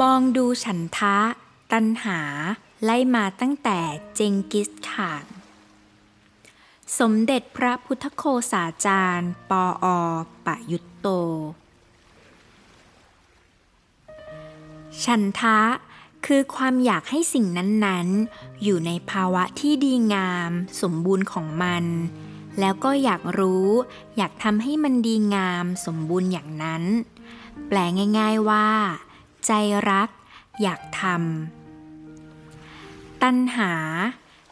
มองดูฉันทะ ตันหา ไล่มาตั้งแต่เจงกิสข่าน สมเด็จพระพุทธโคสาจารย์ ปออปะยุตโต ฉันทะคือความอยากให้สิ่งนั้นๆ อยู่ในภาวะที่ดีงาม สมบูรณ์ของมัน แล้วก็อยากรู้ อยากทำให้มันดีงาม สมบูรณ์อย่างนั้น แปลง่าย ๆว่า ใจรัก อยากทำตัณหา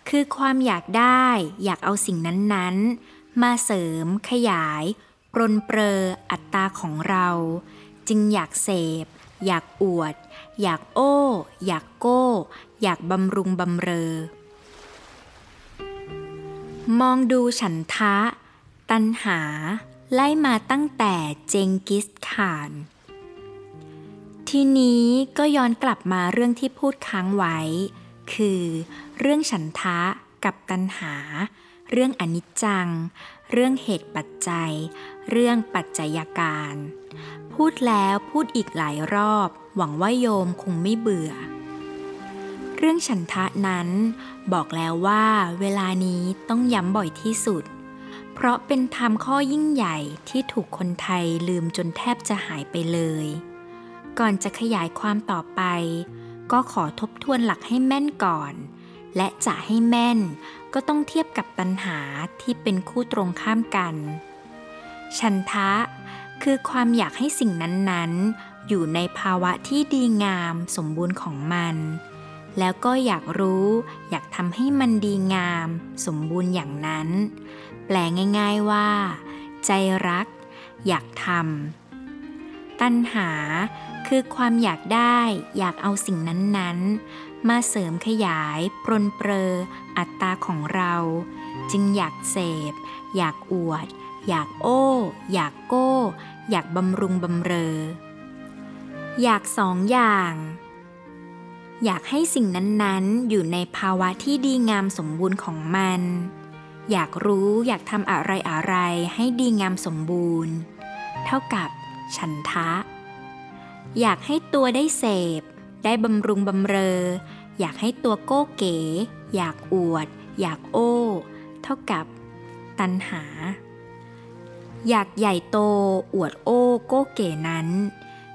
คือความอยากได้อยากเอาสิ่งนั้นๆ มาเสริม ขยายปรนเปรออัตตาของเรา จึงอยากเสพ อยากอวด อยากโอ้ อยากโก้ อยากบำรุงบำเรอ มองดูฉันทะ ตันหา ไล่มาตั้งแต่เจงกิสข่าน ทีนี้ก็ย้อนกลับมาเรื่องที่พูดค้างไว้ คือ เรื่องฉันทะกับตันหา เรื่องอนิจจัง เรื่องเหตุปัจจัย เรื่องปัจจัยการ พูดแล้วพูดอีกหลายรอบ หวังว่าโยมคงไม่เบื่อ เรื่องฉันทะนั้นบอกแล้วว่าเวลานี้ต้องย้ำบ่อยที่สุด เพราะเป็นธรรมข้อยิ่งใหญ่ที่ถูกคนไทยลืมจนแทบจะหายไปเลย ก่อนจะขยายความต่อไป ก็ขอทบทวนหลักให้แม่นก่อน และจะให้แม่นก็ต้องเทียบกับตัณหาที่เป็นคู่ตรงข้ามกันฉันทะ คือความอยากให้สิ่งนั้นๆ อยู่ในภาวะที่ดีงามสมบูรณ์ของมัน แล้วก็อยากรู้ อยากทำให้มันดีงาม สมบูรณ์อย่างนั้น แปลง่าย ๆว่า ใจรัก อยากทำตัณหา คือความอยากได้อยากเอาสิ่งนั้นๆ มาเสริมขยายปรนเปรออัตตาของเรา จึงอยากเสพ อยากอวด อยากโอ้ อยากโก้ อยากบำรุงบำเรอ อยากสองอย่าง อยากให้สิ่งนั้นๆ อยู่ในภาวะที่ดีงามสมบูรณ์ของมัน อยากรู้อยากทำอะไรอะไรให้ดีงามสมบูรณ์ เท่ากับฉันทะ อยากให้ตัวได้เสพ ได้บำรุงบำเรอ อยากให้ตัวโก้เก๋ อยากอวด อยากโอ้ เท่ากับ ตัณหา อยากใหญ่โต อวดโอ้โก้เก๋นั้น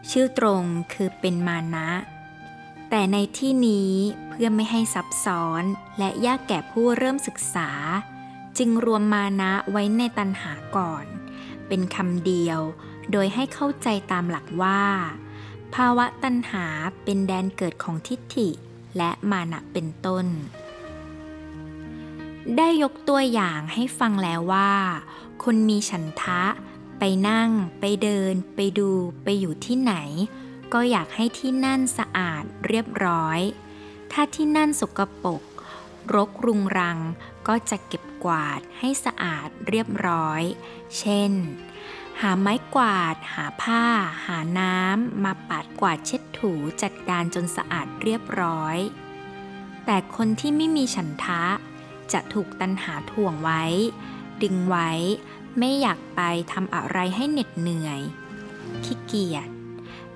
ชื่อตรงคือเป็นมานะ แต่ในที่นี้เพื่อไม่ให้ซับซ้อนและยากแก่ผู้เริ่มศึกษา จึงรวมมานะไว้ในตัณหาก่อน เป็นคำเดียวโดยให้เข้าใจตามหลักว่า ภาวะตัณหาเป็นแดนเกิดของทิฏฐิ และมานะเป็นต้น ได้ยกตัวอย่างให้ฟังแล้วว่า คนมีฉันทะ ไปนั่ง ไปเดิน ไปดู ไปอยู่ที่ไหน ก็อยากให้ที่นั่นสะอาดเรียบร้อย ถ้าที่นั่นสกปรกรกรุงรังก็จะเก็บกวาดให้สะอาดเรียบร้อย เช่น หาไม้กวาด หาผ้า หาน้ำ มาปัดกวาดเช็ดถูจัดการจนสะอาดเรียบร้อย แต่คนที่ไม่มีฉันทะ จะถูกตันหาถ่วงไว้ ดึงไว้ ไม่อยากไปทำอะไรให้เหน็ดเหนื่อย ขี้เกียจ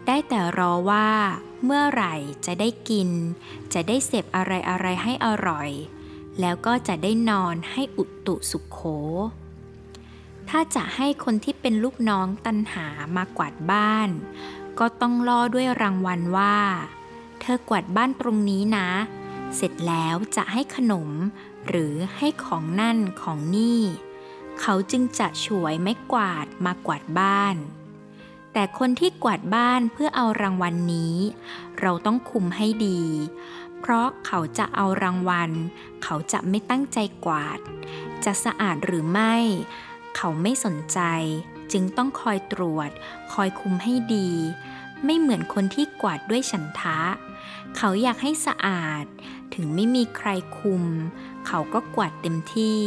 ได้แต่รอว่า เมื่อไหร่จะได้กิน จะได้เสพอะไรอะไรให้อร่อย แล้วก็จะได้นอนให้อุตุสุขโข ถ้าจะให้คนที่เป็นลูกน้องตันหามากวาดบ้าน ก็ต้องล่อด้วยรางวัลว่า เธอกวาดบ้านตรงนี้นะ เสร็จแล้วจะให้ขนม หรือให้ของนั่นของนี่ เขาจึงจะฉวยไม้กวาดมากวาดบ้าน แต่คนที่กวาดบ้านเพื่อเอารางวัลนนี้ เราต้องคุมให้ดี เพราะเขาจะเอารางวัล เขาจะไม่ตั้งใจกวาด จะสะอาดหรือไม่ เขาไม่สนใจ จึงต้องคอยตรวจ คอยคุมให้ดี ไม่เหมือนคนที่กวาดด้วยฉันทะ เขาอยากให้สะอาด ถึงไม่มีใครคุม เขาก็กวาดเต็มที่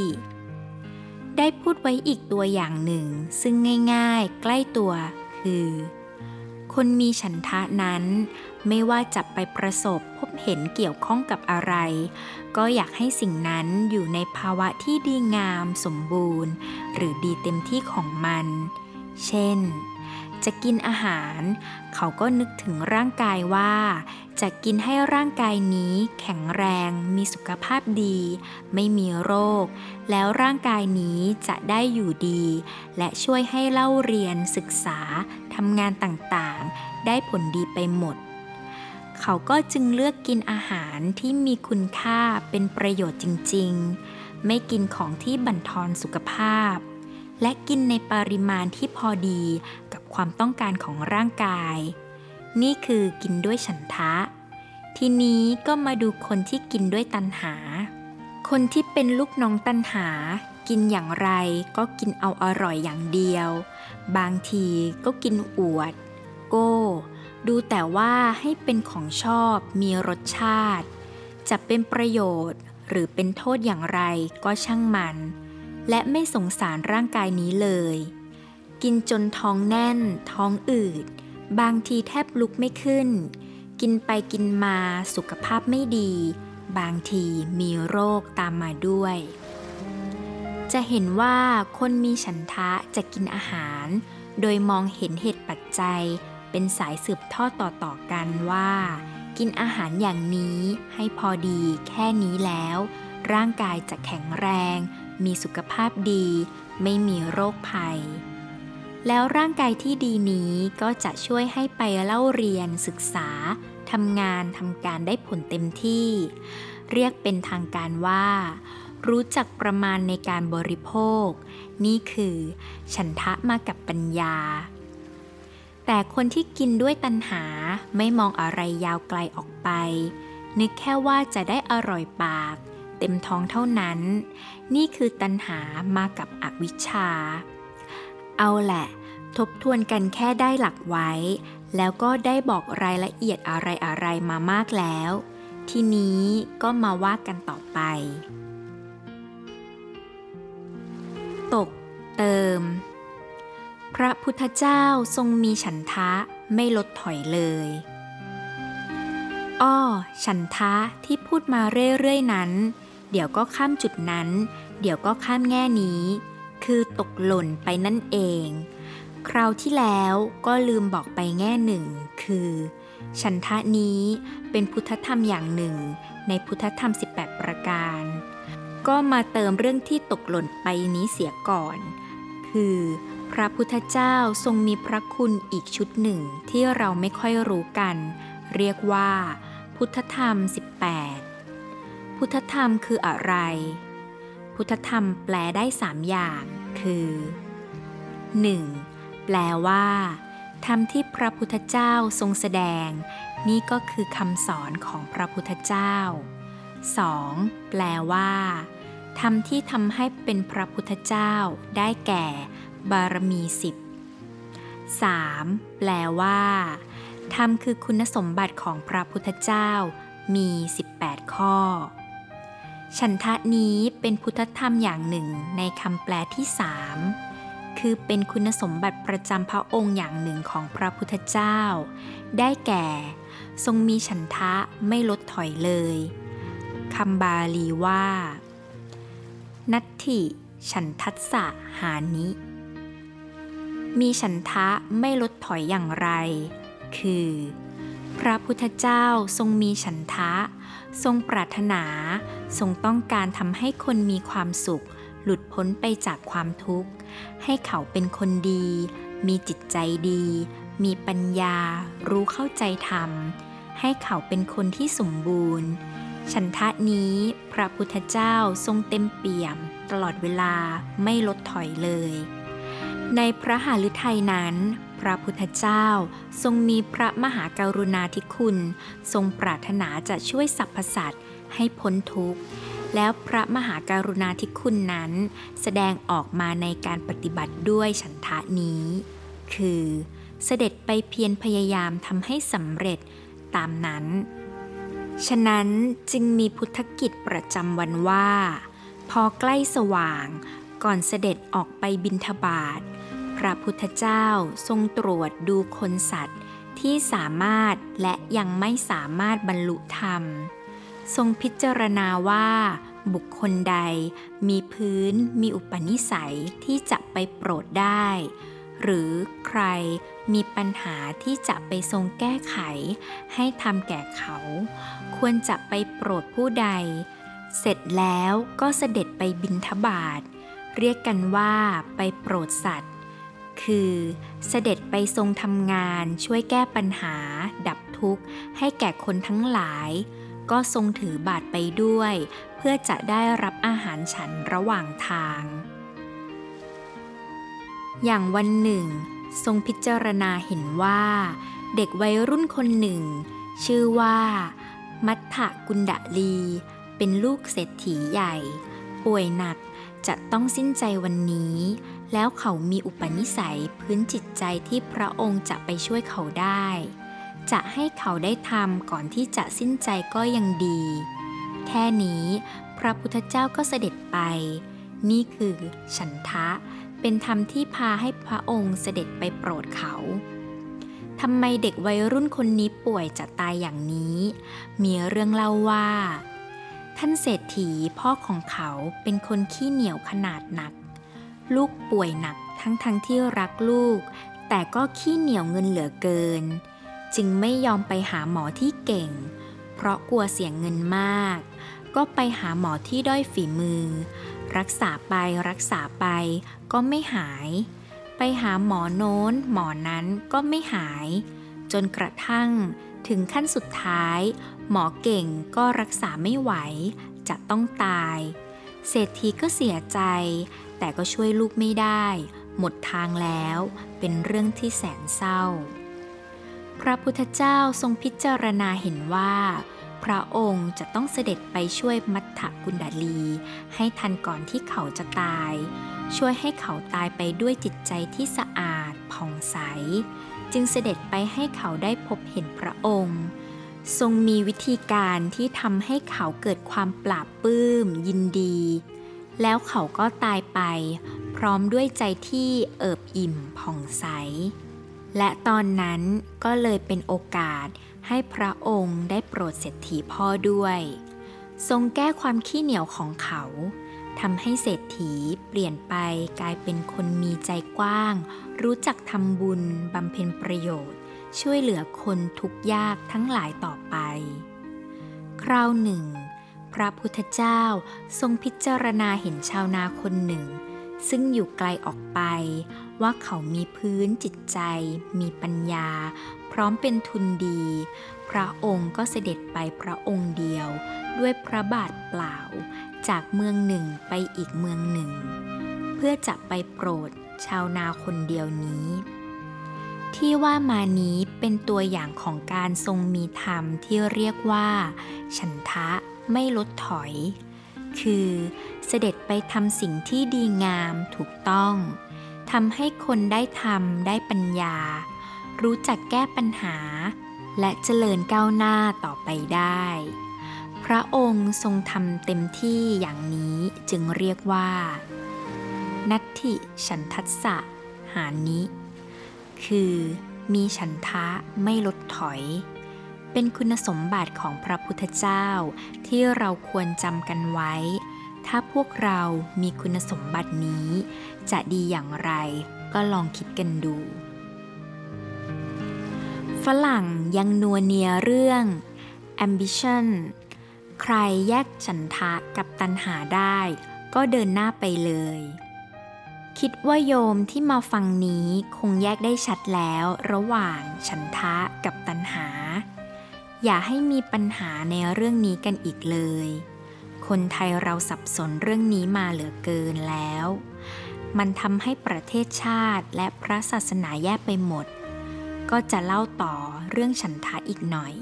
ได้พูดไว้อีกตัวอย่างหนึ่ง ซึ่งง่ายๆ ใกล้ตัวคือ คนมีฉันทะนั้น ไม่ว่าจะไปประสบพบเห็นเกี่ยวข้องกับอะไร ก็อยากให้สิ่งนั้นอยู่ในภาวะที่ดีงามสมบูรณ์ หรือดีเต็มที่ของมัน เช่น จะกินอาหาร เขาก็นึกถึงร่างกายว่า จะกินให้ร่างกายนี้แข็งแรง มีสุขภาพดี ไม่มีโรค แล้วร่างกายนี้จะได้อยู่ดี และช่วยให้เล่าเรียนศึกษาทำงานต่างๆ ได้ผลดีไปหมด เขาก็จึงเลือกกินอาหารที่มีคุณค่าเป็นประโยชน์จริง ๆ ไม่กินของที่บั่นทอนสุขภาพ และกินในปริมาณที่พอดีกับความต้องการของร่างกาย นี่คือกินด้วยฉันทะ ทีนี้ก็มาดูคนที่กินด้วยตัณหา คนที่เป็นลูกน้องตัณหา กินอย่างไรก็กินเอาอร่อยอย่างเดียว บางทีก็กินอวด โก้ ดูแต่ว่าให้เป็นของชอบมีรสชาติ จะเป็นประโยชน์หรือเป็นโทษอย่างไรก็ช่างมัน และไม่สงสารร่างกายนี้เลย กินจนท้องแน่น ท้องอืด บางทีแทบลุกไม่ขึ้น กินไปกินมาสุขภาพไม่ดี บางทีมีโรคตามมาด้วย จะเห็นว่าคนมีฉันทะจะกินอาหาร โดยมองเห็นเหตุปัจจัย เป็นสายสืบทอดต่อๆกันว่า กินอาหารอย่างนี้ให้พอดีแค่นี้แล้ว ร่างกายจะแข็งแรง มีสุขภาพดี ไม่มีโรคภัย แล้วร่างกายที่ดีนี้ก็จะช่วยให้ไปเล่าเรียนศึกษาทำงานทำการได้ผลเต็มที่ เรียกเป็นทางการว่า รู้จักประมาณในการบริโภค นี่คือ ฉันทะมากับปัญญา แต่คนที่กินด้วยตัณหาไม่มองอะไรยาวไกลออกไป นึกแค่ว่าจะได้อร่อยปาก เต็มท้องเท่านั้น นี่คือตัณหามากับอวิชชา เอาแหละ ทบทวนกันแค่ได้หลักไว้ แล้วก็ได้บอกรายละเอียดอะไรๆมามากแล้ว ทีนี้ก็มาว่ากันต่อไป ตก เติม พระพุทธเจ้าทรงมีฉันทะไม่ลดถอยเลย อ้อ ฉันทะที่พูดมาเรื่อยๆนั้น เดี๋ยวก็ข้ามจุดนั้น เดี๋ยวก็ข้ามแง่นี้ คือตกหล่นไปนั่นเอง คราวที่แล้วก็ลืมบอกไปแง่หนึ่ง คือ ฉันทะนี้เป็นพุทธธรรมอย่างหนึ่ง ในพุทธธรรม 18 ประการ ก็มาเติมเรื่องที่ตกหล่นไปนี้เสียก่อน คือ พระพุทธเจ้าทรงมีพระคุณอีกชุดหนึ่งที่เราไม่ค่อยรู้กัน เรียกว่า พุทธธรรม 18 พุทธธรรมคืออะไร พุทธธรรมแปลได้สามอย่าง คือ 1. แปลว่าธรรมที่พระพุทธเจ้าทรงแสดง นี่ก็คือคำสอนของพระพุทธเจ้า 2. แปลว่าธรรมที่ทำให้เป็นพระพุทธเจ้าได้แก่ บารมีสิบ 3. แปลว่าธรรมคือคุณสมบัติของพระพุทธเจ้ามี 18 ข้อ ฉันทะนี้เป็นพุทธธรรมอย่างหนึ่งในคำแปลที่สามคือเป็นคุณสมบัติประจำพระองค์อย่างหนึ่งของพระพุทธเจ้า ได้แก่ ทรงมีฉันทะไม่ลดถอยเลยคำบาลีว่า นัตถิ ฉันทัสสะหานิ มีฉันทะไม่ลดถอยอย่างไร คือ พระพุทธเจ้าทรงมีฉันทะ ทรงปรารถนา ทรงต้องการทำให้คนมีความสุข หลุดพ้นไปจากความทุกข์ ให้เขาเป็นคนดี มีจิตใจดี มีปัญญา รู้เข้าใจธรรม ให้เขาเป็นคนที่สมบูรณ์ ฉันทะนี้พระพุทธเจ้าทรงเต็มเปี่ยม ตลอดเวลาไม่ลดถอยเลย ในพระหฤทัยนั้น พระพุทธเจ้าทรงมีพระมหากรุณาธิคุณ ทรงปรารถนาจะช่วยสรรพสัตว์ให้พ้นทุกข์ แล้วพระมหาการุณาธิคุณนั้น แสดงออกมาในการปฏิบัติด้วยฉันทะนี้ คือ เสด็จไปเพียรพยายามทำให้สำเร็จตามนั้น ฉะนั้นจึงมีพุทธกิจประจำวันว่า พอใกล้สว่างก่อนเสด็จออกไปบินทบาท พระพุทธเจ้าทรงตรวจดูคนสัตว์ที่สามารถและยังไม่สามารถบรรลุธรรม ทรงพิจารณาว่า บุคคลใดมีพื้นมีอุปนิสัยที่จะไปโปรดได้ หรือใครมีปัญหาที่จะไปทรงแก้ไข ให้ทำแก่เขา ควรจะไปโปรดผู้ใด เสร็จแล้วก็เสด็จไปบินทบาทเรียกกันว่าไปโปรดสัตว์ คือ เสด็จไปทรงทำงานช่วยแก้ปัญหา ดับทุกข์ ให้แก่คนทั้งหลาย ก็ทรงถือบาทไปด้วย เพื่อจะได้รับอาหารฉันระหว่างทาง อย่างวันหนึ่ง ทรงพิจารณาเห็นว่า เด็กวัยรุ่นคนหนึ่ง ชื่อว่า มัทธกุณดลี เป็นลูกเศรษฐีใหญ่ ป่วยหนักจะต้องสิ้นใจวันนี้ แล้วเขามีอุปนิสัยพื้นจิตใจที่พระองค์จะไปช่วยเขาได้ จะให้เขาได้ทำก่อนที่จะสิ้นใจก็ยังดี แค่นี้พระพุทธเจ้าก็เสด็จไป นี่คือฉันทะ เป็นธรรมที่พาให้พระองค์เสด็จไปโปรดเขาทำไมเด็กวัยรุ่นคนนี้ป่วยจะตายอย่างนี้ มีเรื่องเล่าว่า ท่านเศรษฐีพ่อของเขาเป็นคนขี้เหนียวขนาดหนัก ลูกป่วยหนักทั้งทั้งที่รักลูก แต่ก็ขี้เหนียวเงินเหลือเกิน จึงไม่ยอมไปหาหมอที่เก่ง เพราะกลัวเสียเงินมาก ก็ไปหาหมอที่ด้อยฝีมือ รักษาไปรักษาไปก็ไม่หาย ไปหาหมอโน้น หมอนั้นก็ไม่หาย จนกระทั่งถึงขั้นสุดท้าย หมอเก่งก็รักษาไม่ไหว จะต้องตาย เศรษฐีก็เสียใจ แต่ก็ช่วยลูกไม่ได้ หมดทางแล้วเป็นเรื่องที่แสนเศร้า พระพุทธเจ้าทรงพิจารณาเห็นว่า พระองค์จะต้องเสด็จไปช่วยมัทธกุณดาลี ให้ทันก่อนที่เขาจะตาย ช่วยให้เขาตายไปด้วยจิตใจที่สะอาดผ่องใส จึงเสด็จไปให้เขาได้พบเห็นพระองค์ทรงมีวิธีการที่ทำให้เขาเกิดความปราบปลื้มยินดี แล้วเขาก็ตายไป พร้อมด้วยใจที่เอิบอิ่มผ่องใส และตอนนั้นก็เลยเป็นโอกาสให้พระองค์ได้โปรดเศรษฐีพ่อด้วย ทรงแก้ความขี้เหนียวของเขาทำให้เศรษฐีเปลี่ยนไปกลายเป็นคนมีใจกว้าง รู้จักทำบุญบำเพ็ญประโยชน์ ช่วยเหลือคนทุกยากทั้งหลายต่อไป คราวหนึ่ง ระพุทธเจ้าทรงพิจารณาเห็นชาวนาคนหนึ่ง ซึ่งอยู่ไกลออกไป ว่าเขามีพื้นจิตใจ มีปัญญา พร้อมเป็นทุนดี พระองค์ก็เสด็จไปพระองค์เดียว ด้วยพระบาทเปล่า จากเมืองหนึ่งไปอีกเมืองหนึ่ง เพื่อจะไปโปรดชาวนาคนเดียวนี้ ที่ว่ามานี้เป็นตัวอย่างของการทรงมีธรรมที่เรียกว่า ฉันทะ ไม่ลดถอย คือเสด็จไปทำสิ่งที่ดีงามถูกต้องทำให้คนได้ทำได้ปัญญา รู้จักแก้ปัญหา และเจริญก้าวหน้าต่อไปได้ พระองค์ทรงทำเต็มที่อย่างนี้จึงเรียกว่า นัตถิฉันทัสสะหานิ คือมีฉันทะไม่ลดถอย เป็นคุณสมบัติของพระพุทธเจ้า ที่เราควรจำกันไว้ ถ้าพวกเรามีคุณสมบัตินี้ จะดีอย่างไร ก็ลองคิดกันดู ฝรั่งยังนัวเนียเรื่อง ambition ใครแยกฉันทะกับตัณหาได้ ก็เดินหน้าไปเลย คิดว่าโยมที่มาฟังนี้คงแยกได้ชัดแล้ว ระหว่างฉันทะกับตัณหา อย่าให้มีปัญหาในเรื่องนี้กันอีกเลย คนไทยเราสับสนเรื่องนี้มาเหลือเกินแล้ว มันทำให้ประเทศชาติและพระศาสนาแย่ไปหมด ก็จะเล่าต่อเรื่องฉันทะอีกหน่อย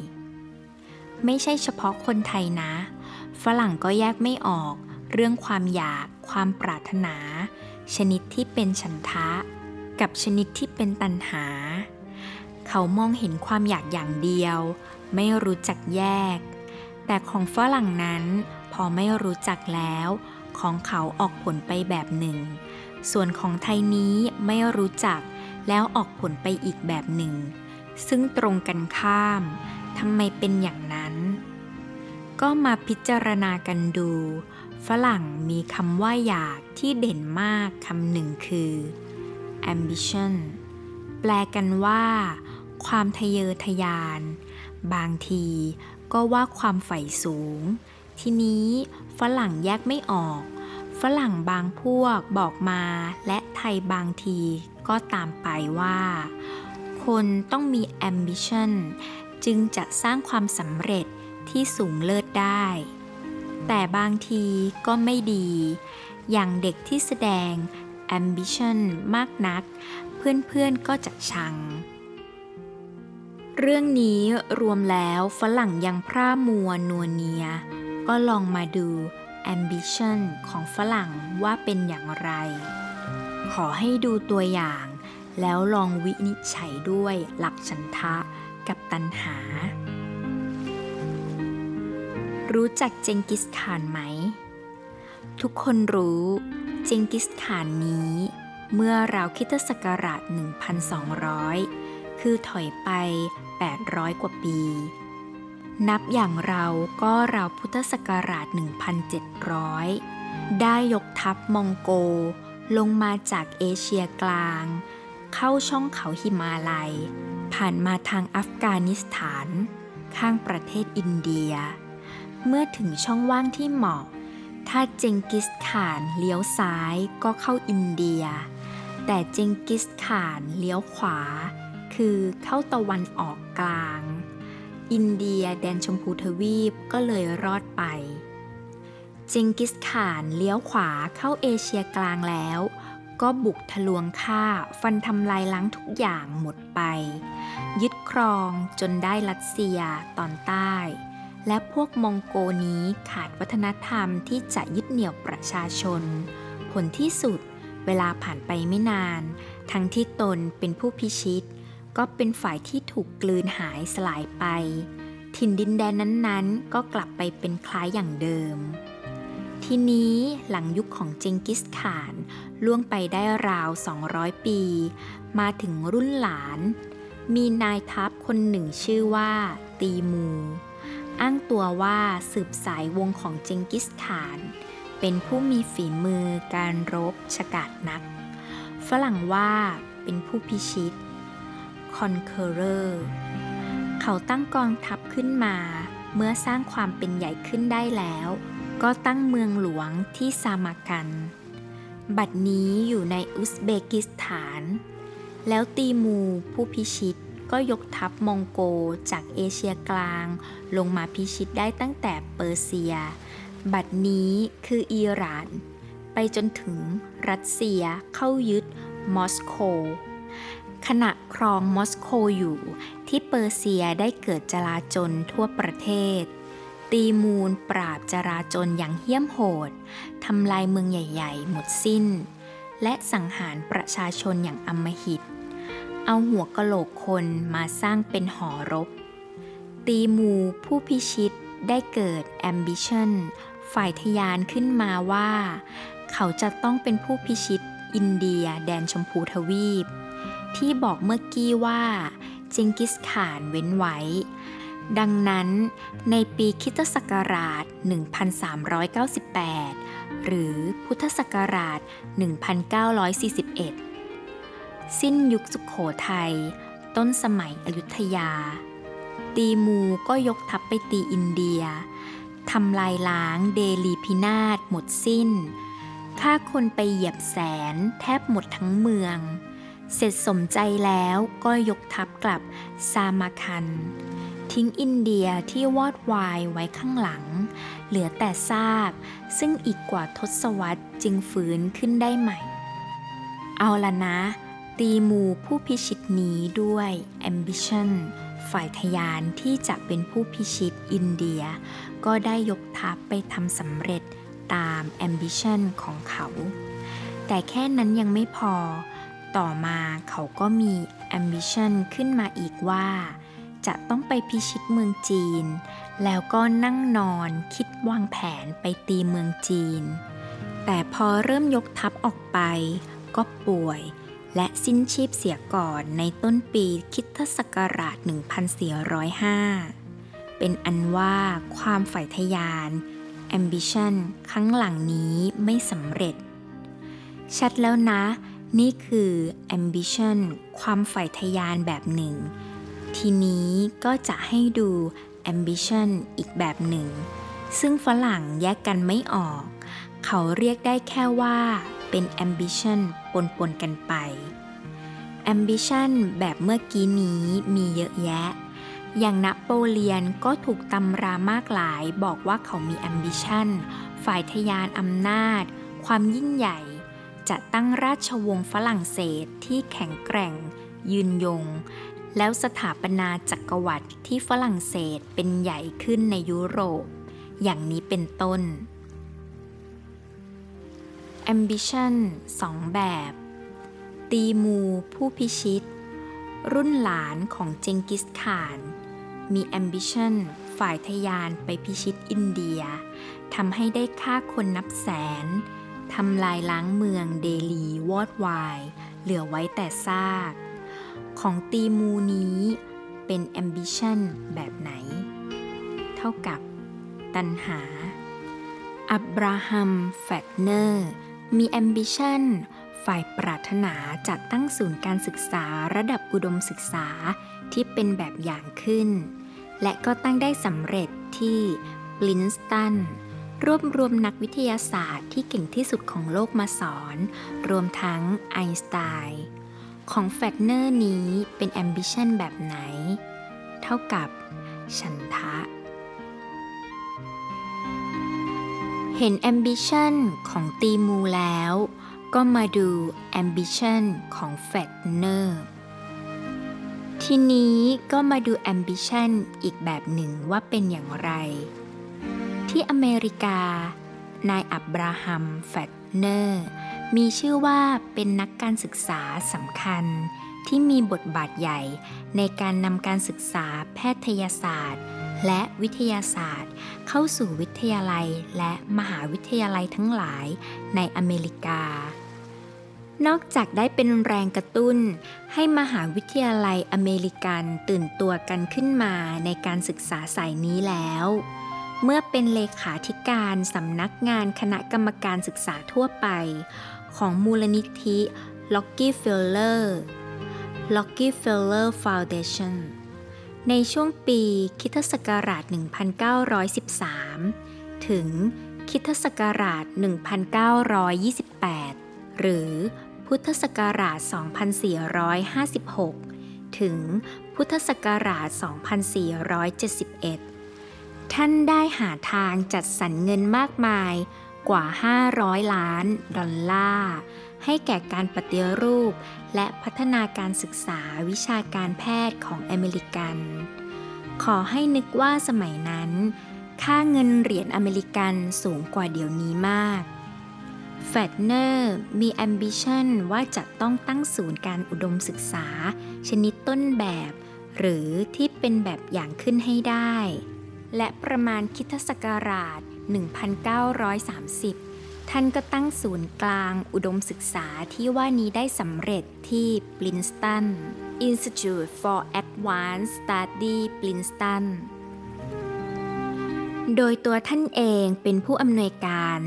ไม่ใช่เฉพาะคนไทยนะ ฝรั่งก็แยกไม่ออกเรื่องความอยาก ความปรารถนา ชนิดที่เป็นฉันทะ กับชนิดที่เป็นตัณหา เขามองเห็นความอยากอย่างเดียว ไม่รู้จักแยก แต่ของฝรั่งนั้นพอไม่รู้จักแล้ว ของเขาออกผลไปแบบหนึ่ง ส่วนของไทยนี้ไม่รู้จักแล้วออกผลไปอีกแบบหนึ่ง ซึ่งตรงกันข้ามทำไมเป็นอย่างนั้น ก็มาพิจารณากันดู ฝรั่งมีคำว่าอยากที่เด่นมากคำหนึ่งคือ ambition แปลกันว่า ความทะเยอทะยาน บางทีก็ว่าความใฝ่สูง ทีนี้ฝรั่งแยกไม่ออก ฝรั่งบางพวกบอกมาและไทยบางทีก็ตามไปว่า คนต้องมี ambition จึงจะสร้างความสำเร็จที่สูงเลิศได้ แต่บางทีก็ไม่ดี อย่างเด็กที่แสดง ambition มากนัก เพื่อนๆก็จะชัง เรื่องนี้รวมแล้วฝรั่งยังพร่ามัวนัวเนีย ก็ลองมาดู ambition ของฝรั่งว่าเป็นอย่างไร ขอให้ดูตัวอย่าง แล้วลองวินิจฉัยด้วยหลักฉันทะกับตัณหา รู้จักเจงกิสข่านไหม ทุกคนรู้เจงกิสข่านนี้เมื่อราวคริสตศักราช 1,200 คือถอยไป 800 กว่าปี นับอย่างเราก็ราวพุทธศักราช 1,700 ได้ยกทัพมองโกลงมาจากเอเชียกลาง เข้าช่องเขาหิมาลัย ผ่านมาทางอัฟกานิสถาน ข้างประเทศอินเดีย เมื่อถึงช่องว่างที่เหมาะ ถ้าเจงกิสข่านเลี้ยวซ้ายก็เข้าอินเดีย แต่เจงกิสข่านเลี้ยวขวา คือเข้าตะวันออกกลาง อินเดียแดนชมพูทวีปก็เลยรอดไป เจงกิสข่านเลี้ยวขวาเข้าเอเชียกลางแล้ว ก็บุกทะลวงฆ่าฟันทำลายล้างทุกอย่างหมดไป ยึดครองจนได้รัสเซียตอนใต้ และพวกมองโกนี้ขาดวัฒนธรรมที่จะยึดเหนี่ยวประชาชน ผลที่สุดเวลาผ่านไปไม่นาน ทั้งที่ตนเป็นผู้พิชิต ก็เป็นฝ่ายที่ถูกกลืนหายสลายไป ถิ่นดินแดนนั้นๆ ก็กลับไปเป็นคล้ายอย่างเดิม ทีนี้หลังยุคของเจงกิสข่านล่วงไปได้ราว 200 ปี มาถึงรุ่นหลาน มีนายทัพคนหนึ่งชื่อว่า ตีมู อ้างตัวว่าสืบสายวงของเจงกิสข่าน เป็นผู้มีฝีมือการรบฉกาจนัก ฝรั่งว่าเป็นผู้พิชิต conqueror เขาตั้งกองทัพขึ้นมา เมื่อสร้างความเป็นใหญ่ขึ้นได้แล้ว ก็ตั้งเมืองหลวงที่ซามากัน บัดนี้อยู่ในอุซเบกิสถาน แล้วตีมูผู้พิชิตก็ยกทัพมองโกจากเอเชียกลาง ลงมาพิชิตได้ตั้งแต่เปอร์เซีย บัดนี้คืออิหร่าน ไปจนถึงรัสเซียเข้ายึดมอสโก ขณะครองมอสโกอยู่ ที่เปอร์เซียได้เกิดจลาจลทั่วประเทศ ตีมูลปราบจราจนอย่างเหี้ยมโหดทำลายเมืองใหญ่ ๆ หมดสิ้น และสังหารประชาชนอย่างอำมหิต เอาหัวกะโหลกคนมาสร้างเป็นหอรบ ตีมูผู้พิชิตได้เกิด ambition ฝ่ายทยานขึ้นมาว่า เขาจะต้องเป็นผู้พิชิตอินเดียแดนชมพูทวีป ที่บอกเมื่อกี้ว่าเจงกิสข่านเว้นไว้ ดังนั้นในปีคิตศักราช 1398 หรือพุทธศักราช 1941 สิ้นยุคสุขโขทัย ต้นสมัยอยุธยา ตีมูก็ยกทัพไปตีอินเดีย ทำลายล้างเดลีพินาศหมดสิ้น ฆ่าคนไปเหยียบแสนแทบหมดทั้งเมือง เสร็จสมใจแล้วก็ยกทัพกลับซามาคัน ทิ้งอินเดียที่วอดวายไว้ข้างหลัง เหลือแต่ซาก ซึ่งอีกกว่าทศวรรษจึงฟื้นขึ้นได้ใหม่ เอาละนะ ตีมูผู้พิชิตนี้ด้วย ambition ฝ่ายทยานที่จะเป็นผู้พิชิตอินเดีย ก็ได้ยกทัพไปทำสำเร็จตาม ambition ของเขา แต่แค่นั้นยังไม่พอ ต่อมาเขาก็มี ambition ขึ้นมาอีกว่า จะต้องไปพิชิตเมืองจีน แล้วก็นั่งนอนคิดวางแผนไปตีเมืองจีน แต่พอเริ่มยกทัพออกไป ก็ป่วย และสิ้นชีพเสียก่อนในต้นปีคริสตศักราช 1405 เป็นอันว่าความฝ่ายทะยาน ambition ครั้งหลังนี้ไม่สำเร็จ ชัดแล้วนะ นี่คือ ambition ความใฝ่ทะยานแบบหนึ่ง ทีนี้ก็จะให้ดู ambition อีกแบบหนึ่ง ซึ่งฝรั่งแยกกันไม่ออก เขาเรียกได้แค่ว่าเป็น ambition ปนๆกันไป ambition แบบเมื่อกี้นี้มีเยอะแยะ อย่างนโปเลียนก็ถูกตำรามากหลายบอกว่าเขามี ambition ฝ่ายทะยานอำนาจ ความยิ่งใหญ่ จะตั้งราชวงศ์ฝรั่งเศสที่แข็งแกร่ง ยืนยง แล้วสถาปนาจักรวรรดิที่ฝรั่งเศสเป็นใหญ่ขึ้นในยุโรป อย่างนี้เป็นต้น ambition สองแบบ ตีมูผู้พิชิต รุ่นหลานของเจงกิสข่าน มี ambition ฝ่ายทยานไปพิชิตอินเดียทำให้ได้ฆ่าคนนับแสน ทำลายล้างเมืองเดลีวอดวาย เหลือไว้แต่ซาก ของตีมูนี้เป็น ambition แบบไหน เท่ากับ ตัณหา อับราฮัม เฟลกซ์เนอร์ มี ambition ใฝ่ปรารถนาจัดตั้งศูนย์การศึกษาระดับอุดมศึกษาที่เป็นแบบอย่างขึ้น และก็ตั้งได้สำเร็จที่พรินซ์ตัน รวบรวมนักวิทยาศาสตร์ที่เก่งที่สุดของโลกมาสอน รวมทั้งไอน์สไตน์ของเฟลกซ์เนอร์นี้เป็น ambition แบบไหน เท่ากับฉันทะ เห็น ambition ของติมูร์แล้ว ก็มาดู ambition ของเฟลกซ์เนอร์ทีนี้ก็มาดู ambition อีกแบบหนึ่งว่าเป็นอย่างไร ที่อเมริกา นายอับราฮัม เฟลกซ์เนอร์ มีชื่อว่าเป็นนักการศึกษาสำคัญ ที่มีบทบาทใหญ่ในการนำการศึกษาแพทยศาสตร์ และวิทยาศาสตร์ เข้าสู่วิทยาลัยและมหาวิทยาลัยทั้งหลายในอเมริกานอกจากได้เป็นแรงกระตุ้น ให้มหาวิทยาลัยอเมริกันตื่นตัวกันขึ้นมาในการศึกษาสายนี้แล้ว เมื่อเป็นเลขาธิการสำนักงานคณะกรรมการศึกษาทั่วไป ของมูลนิธิ Rockefeller Rockefeller Foundation ในช่วงปีคริสตศักราช 1913 ถึงคริสตศักราช 1928 หรือพุทธศักราช 2456 ถึงพุทธศักราช 2471 ท่านได้หาทางจัดสรรเงินมากมายกว่า 500 ล้าน ดอลลาร์ ให้แก่การปฏิรูป และพัฒนาการศึกษาวิชาการแพทย์ของอเมริกัน ขอให้นึกว่าสมัยนั้น ค่าเงินเหรียญอเมริกันสูงกว่าเดี๋ยวนี้มากเฟลกซ์เนอร์มี ambition ว่าจะต้องตั้งศูนย์การอุดมศึกษา ชนิดต้นแบบ หรือที่เป็นแบบอย่างขึ้นให้ได้ และประมาณคริสตศักราช 1930 ท่านก็ตั้งศูนย์กลางอุดมศึกษาที่ว่านี้ได้สำเร็จที่ปรินสตัน Institute for Advanced Study Princeton โดยตัวท่านเองเป็นผู้อำนวยการ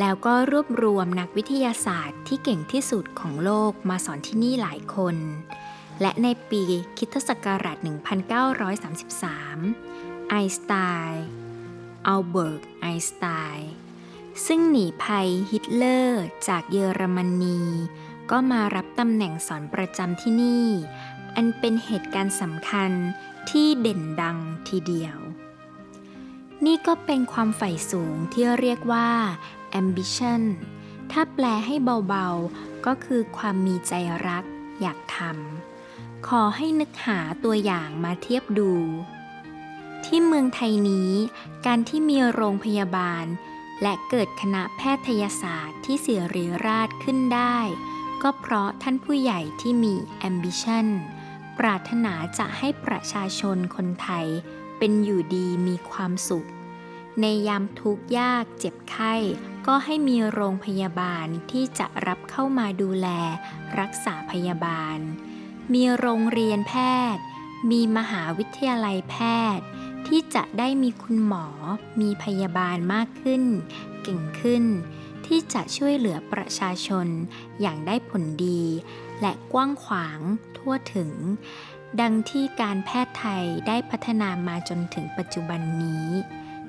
แล้วก็รวบรวมนักวิทยาศาสตร์ที่เก่งที่สุดของโลกมาสอนที่นี่หลายคน และในปีคริสตศักราช 1933 ไอน์สไตน์อัลเบิร์ตไอน์สไตน์ซึ่งหนีภัยฮิตเลอร์จากเยอรมนี ก็มารับตำแหน่งสอนประจำที่นี่ อันเป็นเหตุการณ์สำคัญที่เด่นดังทีเดียว นี่ก็เป็นความใฝ่สูงที่เรียกว่า ambition ถ้าแปลให้เบาๆ ก็คือความมีใจรักอยากทำขอให้นึกหาตัวอย่างมาเทียบดู ที่เมืองไทยนี้ การที่มีโรงพยาบาล และเกิดคณะแพทยศาสตร์ที่เสียรีราชขึ้นได้ ก็เพราะท่านผู้ใหญ่ที่มี ambition ปรารถนาจะให้ประชาชนคนไทย เป็นอยู่ดีมีความสุข ในยามทุกข์ยากเจ็บไข้ ก็ให้มีโรงพยาบาลที่จะรับเข้ามาดูแล รักษาพยาบาล มีโรงเรียนแพทย์ มีมหาวิทยาลัยแพทย์ ที่จะได้มีคุณหมอ มีพยาบาลมากขึ้น เก่งขึ้น ที่จะช่วยเหลือประชาชนอย่างได้ผลดี และกว้างขวางทั่วถึง ดังที่การแพทย์ไทยได้พัฒนามาจนถึงปัจจุบันนี้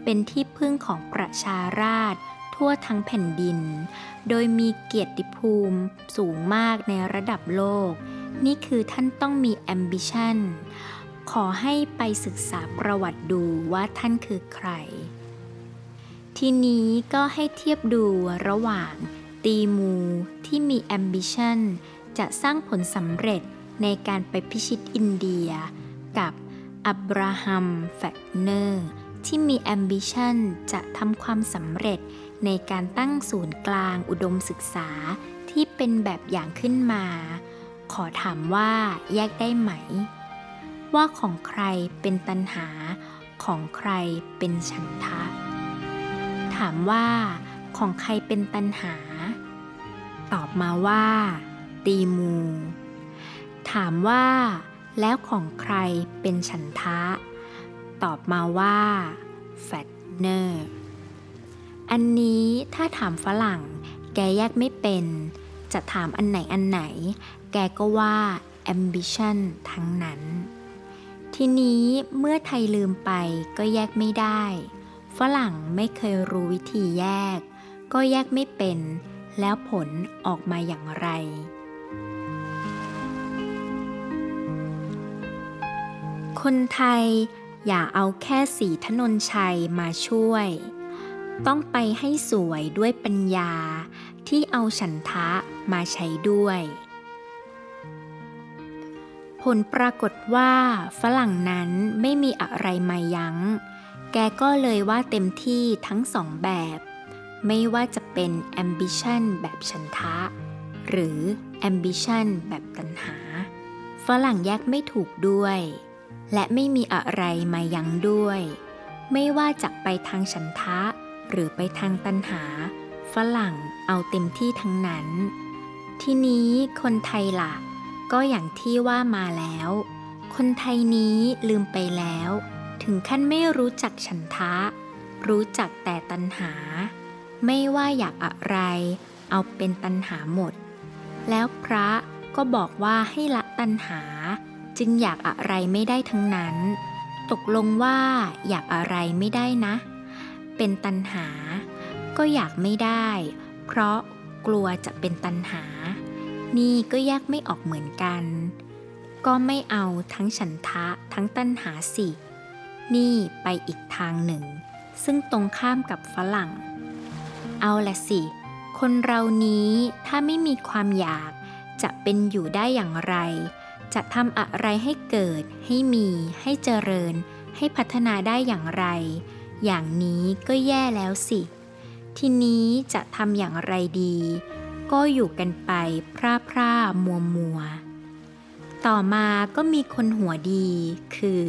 เป็นที่พึ่งของประชาราษฎรทั่วทั้งแผ่นดิน โดยมีเกียรติภูมิสูงมากในระดับโลก นี่คือท่านต้องมี ambition ขอให้ไปศึกษาประวัติดูว่าท่านคือใคร ทีนี้ก็ให้เทียบดูระหว่างตีมูที่มี ambition จะสร้างผลสำเร็จในการไปพิชิตอินเดีย กับอับราฮัมแฟกเนอร์ที่มี ambition จะทำความสำเร็จในการตั้งศูนย์กลางอุดมศึกษาที่เป็นแบบอย่างขึ้นมา ขอถามว่าแยกได้ไหม ว่าของใครเป็นตัณหา ของใครเป็นฉันทะ ถามว่า ของใครเป็นตัณหา ตอบมาว่า ตีมู ถามว่า แล้วของใครเป็นฉันทะ ตอบมาว่าแฟตเนอร์อันนี้ถ้าถามฝรั่ง แกแยกไม่เป็น จะถามอันไหนอันไหน แกก็ว่า ambition ทั้งนั้น ทีนี้เมื่อไทยลืมไปก็แยกไม่ได้ ฝรั่งไม่เคยรู้วิธีแยก ก็แยกไม่เป็น แล้วผลออกมาอย่างไร คนไทยอย่าเอาแค่สีถนนชัยมาช่วย ต้องไปให้สวยด้วยปัญญาที่เอาฉันทะมาใช้ด้วย ผลปรากฏว่าฝรั่งนั้นไม่มีอะไรมายัง้ง แกก็เลยว่าเต็มที่ทั้งสองแบบ ไม่ว่าจะเป็น ambition แบบฉันทะ หรือ ambition แบบตัณหา ฝรั่งแยกไม่ถูกด้วย และไม่มีอะไรมายั้งด้วย ไม่ว่าจะไปทางฉันทะ หรือไปทางตัณหา ฝรั่งเอาเต็มที่ทั้งนั้น ทีนี้คนไทยล่ะ ก็อย่างที่ว่ามาแล้ว คนไทยนี้ลืมไปแล้ว ถึงขั้นไม่รู้จักฉันทะ รู้จักแต่ตัณหา ไม่ว่าอยากอะไร เอาเป็นตัณหาหมด แล้วพระก็บอกว่าให้ละตัณหา จึงอยากอะไรไม่ได้ทั้งนั้น ตกลงว่าอยากอะไรไม่ได้นะ เป็นตัณหา ก็อยากไม่ได้ เพราะกลัวจะเป็นตัณหา นี่ก็แยกไม่ออกเหมือนกัน ก็ไม่เอาทั้งฉันทะทั้งตัณหาสิ นี่ไปอีกทางหนึ่ง ซึ่งตรงข้ามกับฝรั่ง เอาละสิ คนเรานี้ถ้าไม่มีความอยากจะเป็นอยู่ได้อย่างไร จะทำอะไรให้เกิด ให้มี ให้เจริญ ให้พัฒนาได้อย่างไร อย่างนี้ก็แย่แล้วสิ ทีนี้จะทำอย่างไรดี ก็อยู่กันไปพร่าพร่ามัวมัว ต่อมาก็มีคนหัวดีคือ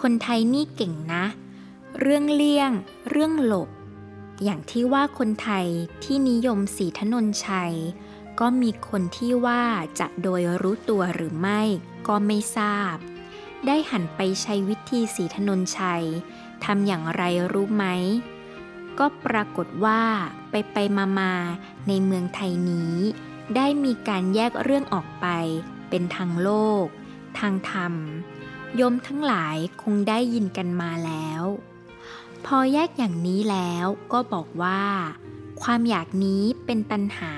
คนไทยนี่เก่งนะ เรื่องเลี่ยง เรื่องหลบ อย่างที่ว่าคนไทยที่นิยมสีถนนชัย ก็มีคนที่ว่าจะโดยรู้ตัวหรือไม่ก็ไม่ทราบ ได้หันไปใช้วิธีสีถนนชัยทำอย่างไรรู้ไหม ก็ปรากฏว่าไปไปมามา ในเมืองไทยนี้ ได้มีการแยกเรื่องออกไป เป็นทางโลก ทางธรรมโยมทั้งหลายคงได้ยินกันมาแล้ว พอแยกอย่างนี้แล้วก็บอกว่า ความอยากนี้เป็นตัณหา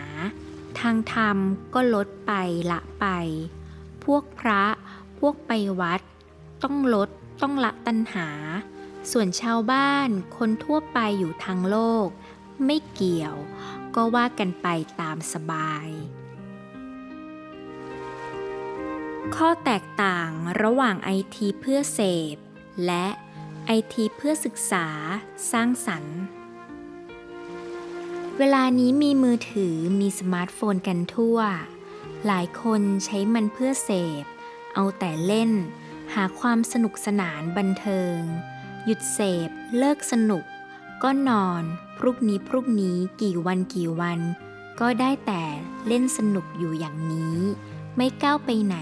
ทางธรรมก็ลดไปละไป พวกพระพวกไปวัด ต้องลดต้องละตัณหา ส่วนชาวบ้านคนทั่วไปอยู่ทางโลก ไม่เกี่ยว ก็ว่ากันไปตามสบาย ข้อแตกต่างระหว่างไอทีเพื่อเสพ และไอทีเพื่อศึกษา สร้างสรรค์ เวลานี้มีมือถือมีสมาร์ทโฟนกันทั่ว หลายคนใช้มันเพื่อเสพ เอาแต่เล่น หาความสนุกสนานบันเทิง หยุดเสพ เลิกสนุก ก็นอน รุ่งนี้พรุ่งนี้กี่วันกี่วัน ก็ได้แต่เล่นสนุกอยู่อย่างนี้ ไม่ก้าวไปไหน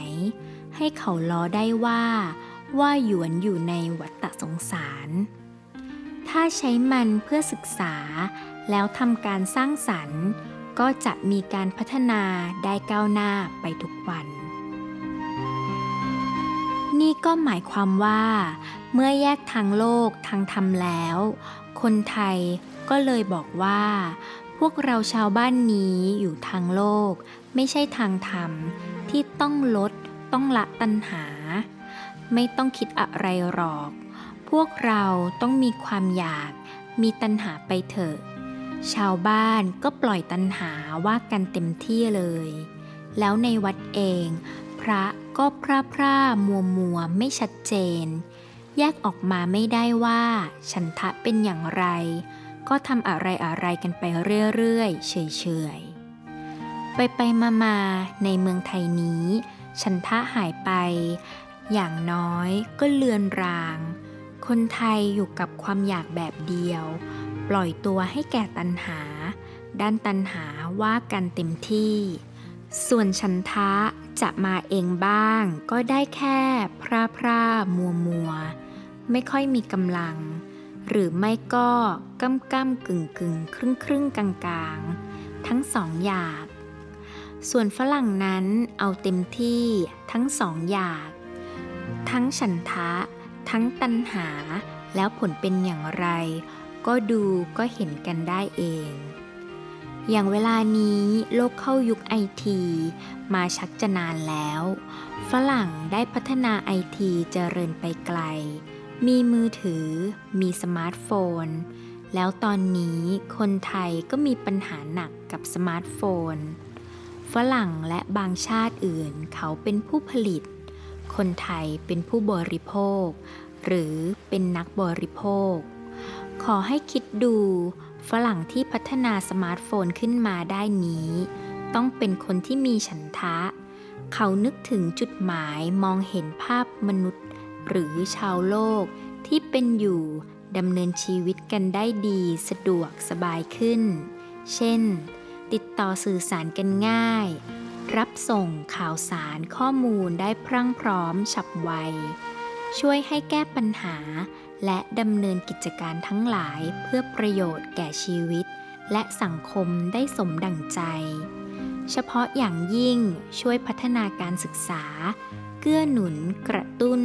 ให้เขาล้อได้ว่า ว่าหยวนอยู่ในวัฏสงสารถถ้าใช้มันเพื่อศึกษา แล้วทำการสร้างสรรค์ ก็จะมีการพัฒนาได้ก้าวหน้าไปทุกวัน นี่ก็หมายความว่า เมื่อแยกทางโลกทางธรรมแล้วคนไทย ก็เลยบอกว่า พวกเราชาวบ้านนี้อยู่ทางโลก ไม่ใช่ทางธรรม ที่ต้องลด ต้องละตัณหา ไม่ต้องคิดอะไรหรอก พวกเราต้องมีความอยาก มีตัณหาไปเถอะ ชาวบ้านก็ปล่อยตัณหาว่ากันเต็มที่เลย แล้วในวัดเอง พระก็พร่าพร่ามัวมัวไม่ชัดเจนแยกออกมาไม่ได้ว่า ฉันทะเป็นอย่างไร ก็ทำอะไรอะไรกันไปเรื่อยๆเฉยๆ ไปไปมามาในเมืองไทยนี้ ฉันทะหายไป อย่างน้อยก็เลือนราง คนไทยอยู่กับความอยากแบบเดียว ปล่อยตัวให้แก่ตัณหา ด้านตัณหาว่ากันเต็มที่ ส่วนฉันทะจะมาเองบ้าง ก็ได้แค่พร่าพร่ามัวมัวไม่ค่อยมีกำลัง หรือไม่ก็ก้ำก้ำกึ่งกึ่งครึ่งครึ่งกลางกลางทั้งสองอยาก ส่วนฝรั่งนั้นเอาเต็มที่ทั้งสองอยาก ทั้งฉันทะ ทั้งตัณหา แล้วผลเป็นอย่างไร ก็ดูก็เห็นกันได้เอง อย่างเวลานี้โลกเข้ายุคไอทีมาชักจะนานแล้ว ฝรั่งได้พัฒนาไอทีเจริญไปไกล มีมือถือ มีสมาร์ทโฟน แล้วตอนนี้คนไทยก็มีปัญหาหนักกับสมาร์ทโฟน ฝรั่งและบางชาติอื่นเขาเป็นผู้ผลิต คนไทยเป็นผู้บริโภค หรือเป็นนักบริโภค ขอให้คิดดู ฝรั่งที่พัฒนาสมาร์ทโฟนขึ้นมาได้นี้ ต้องเป็นคนที่มีฉันทะ เขานึกถึงจุดหมายมองเห็นภาพมนุษย์ หรือชาวโลกที่เป็นอยู่ดำเนินชีวิตกันได้ดีสะดวกสบายขึ้น เช่น ติดต่อสื่อสารกันง่าย รับส่งข่าวสารข้อมูลได้พรั่งพร้อมฉับไว ช่วยให้แก้ปัญหา และดำเนินกิจการทั้งหลายเพื่อประโยชน์แก่ชีวิต และสังคมได้สมดังใจ เฉพาะอย่างยิ่งช่วยพัฒนาการศึกษา เกื้อหนุนกระตุ้น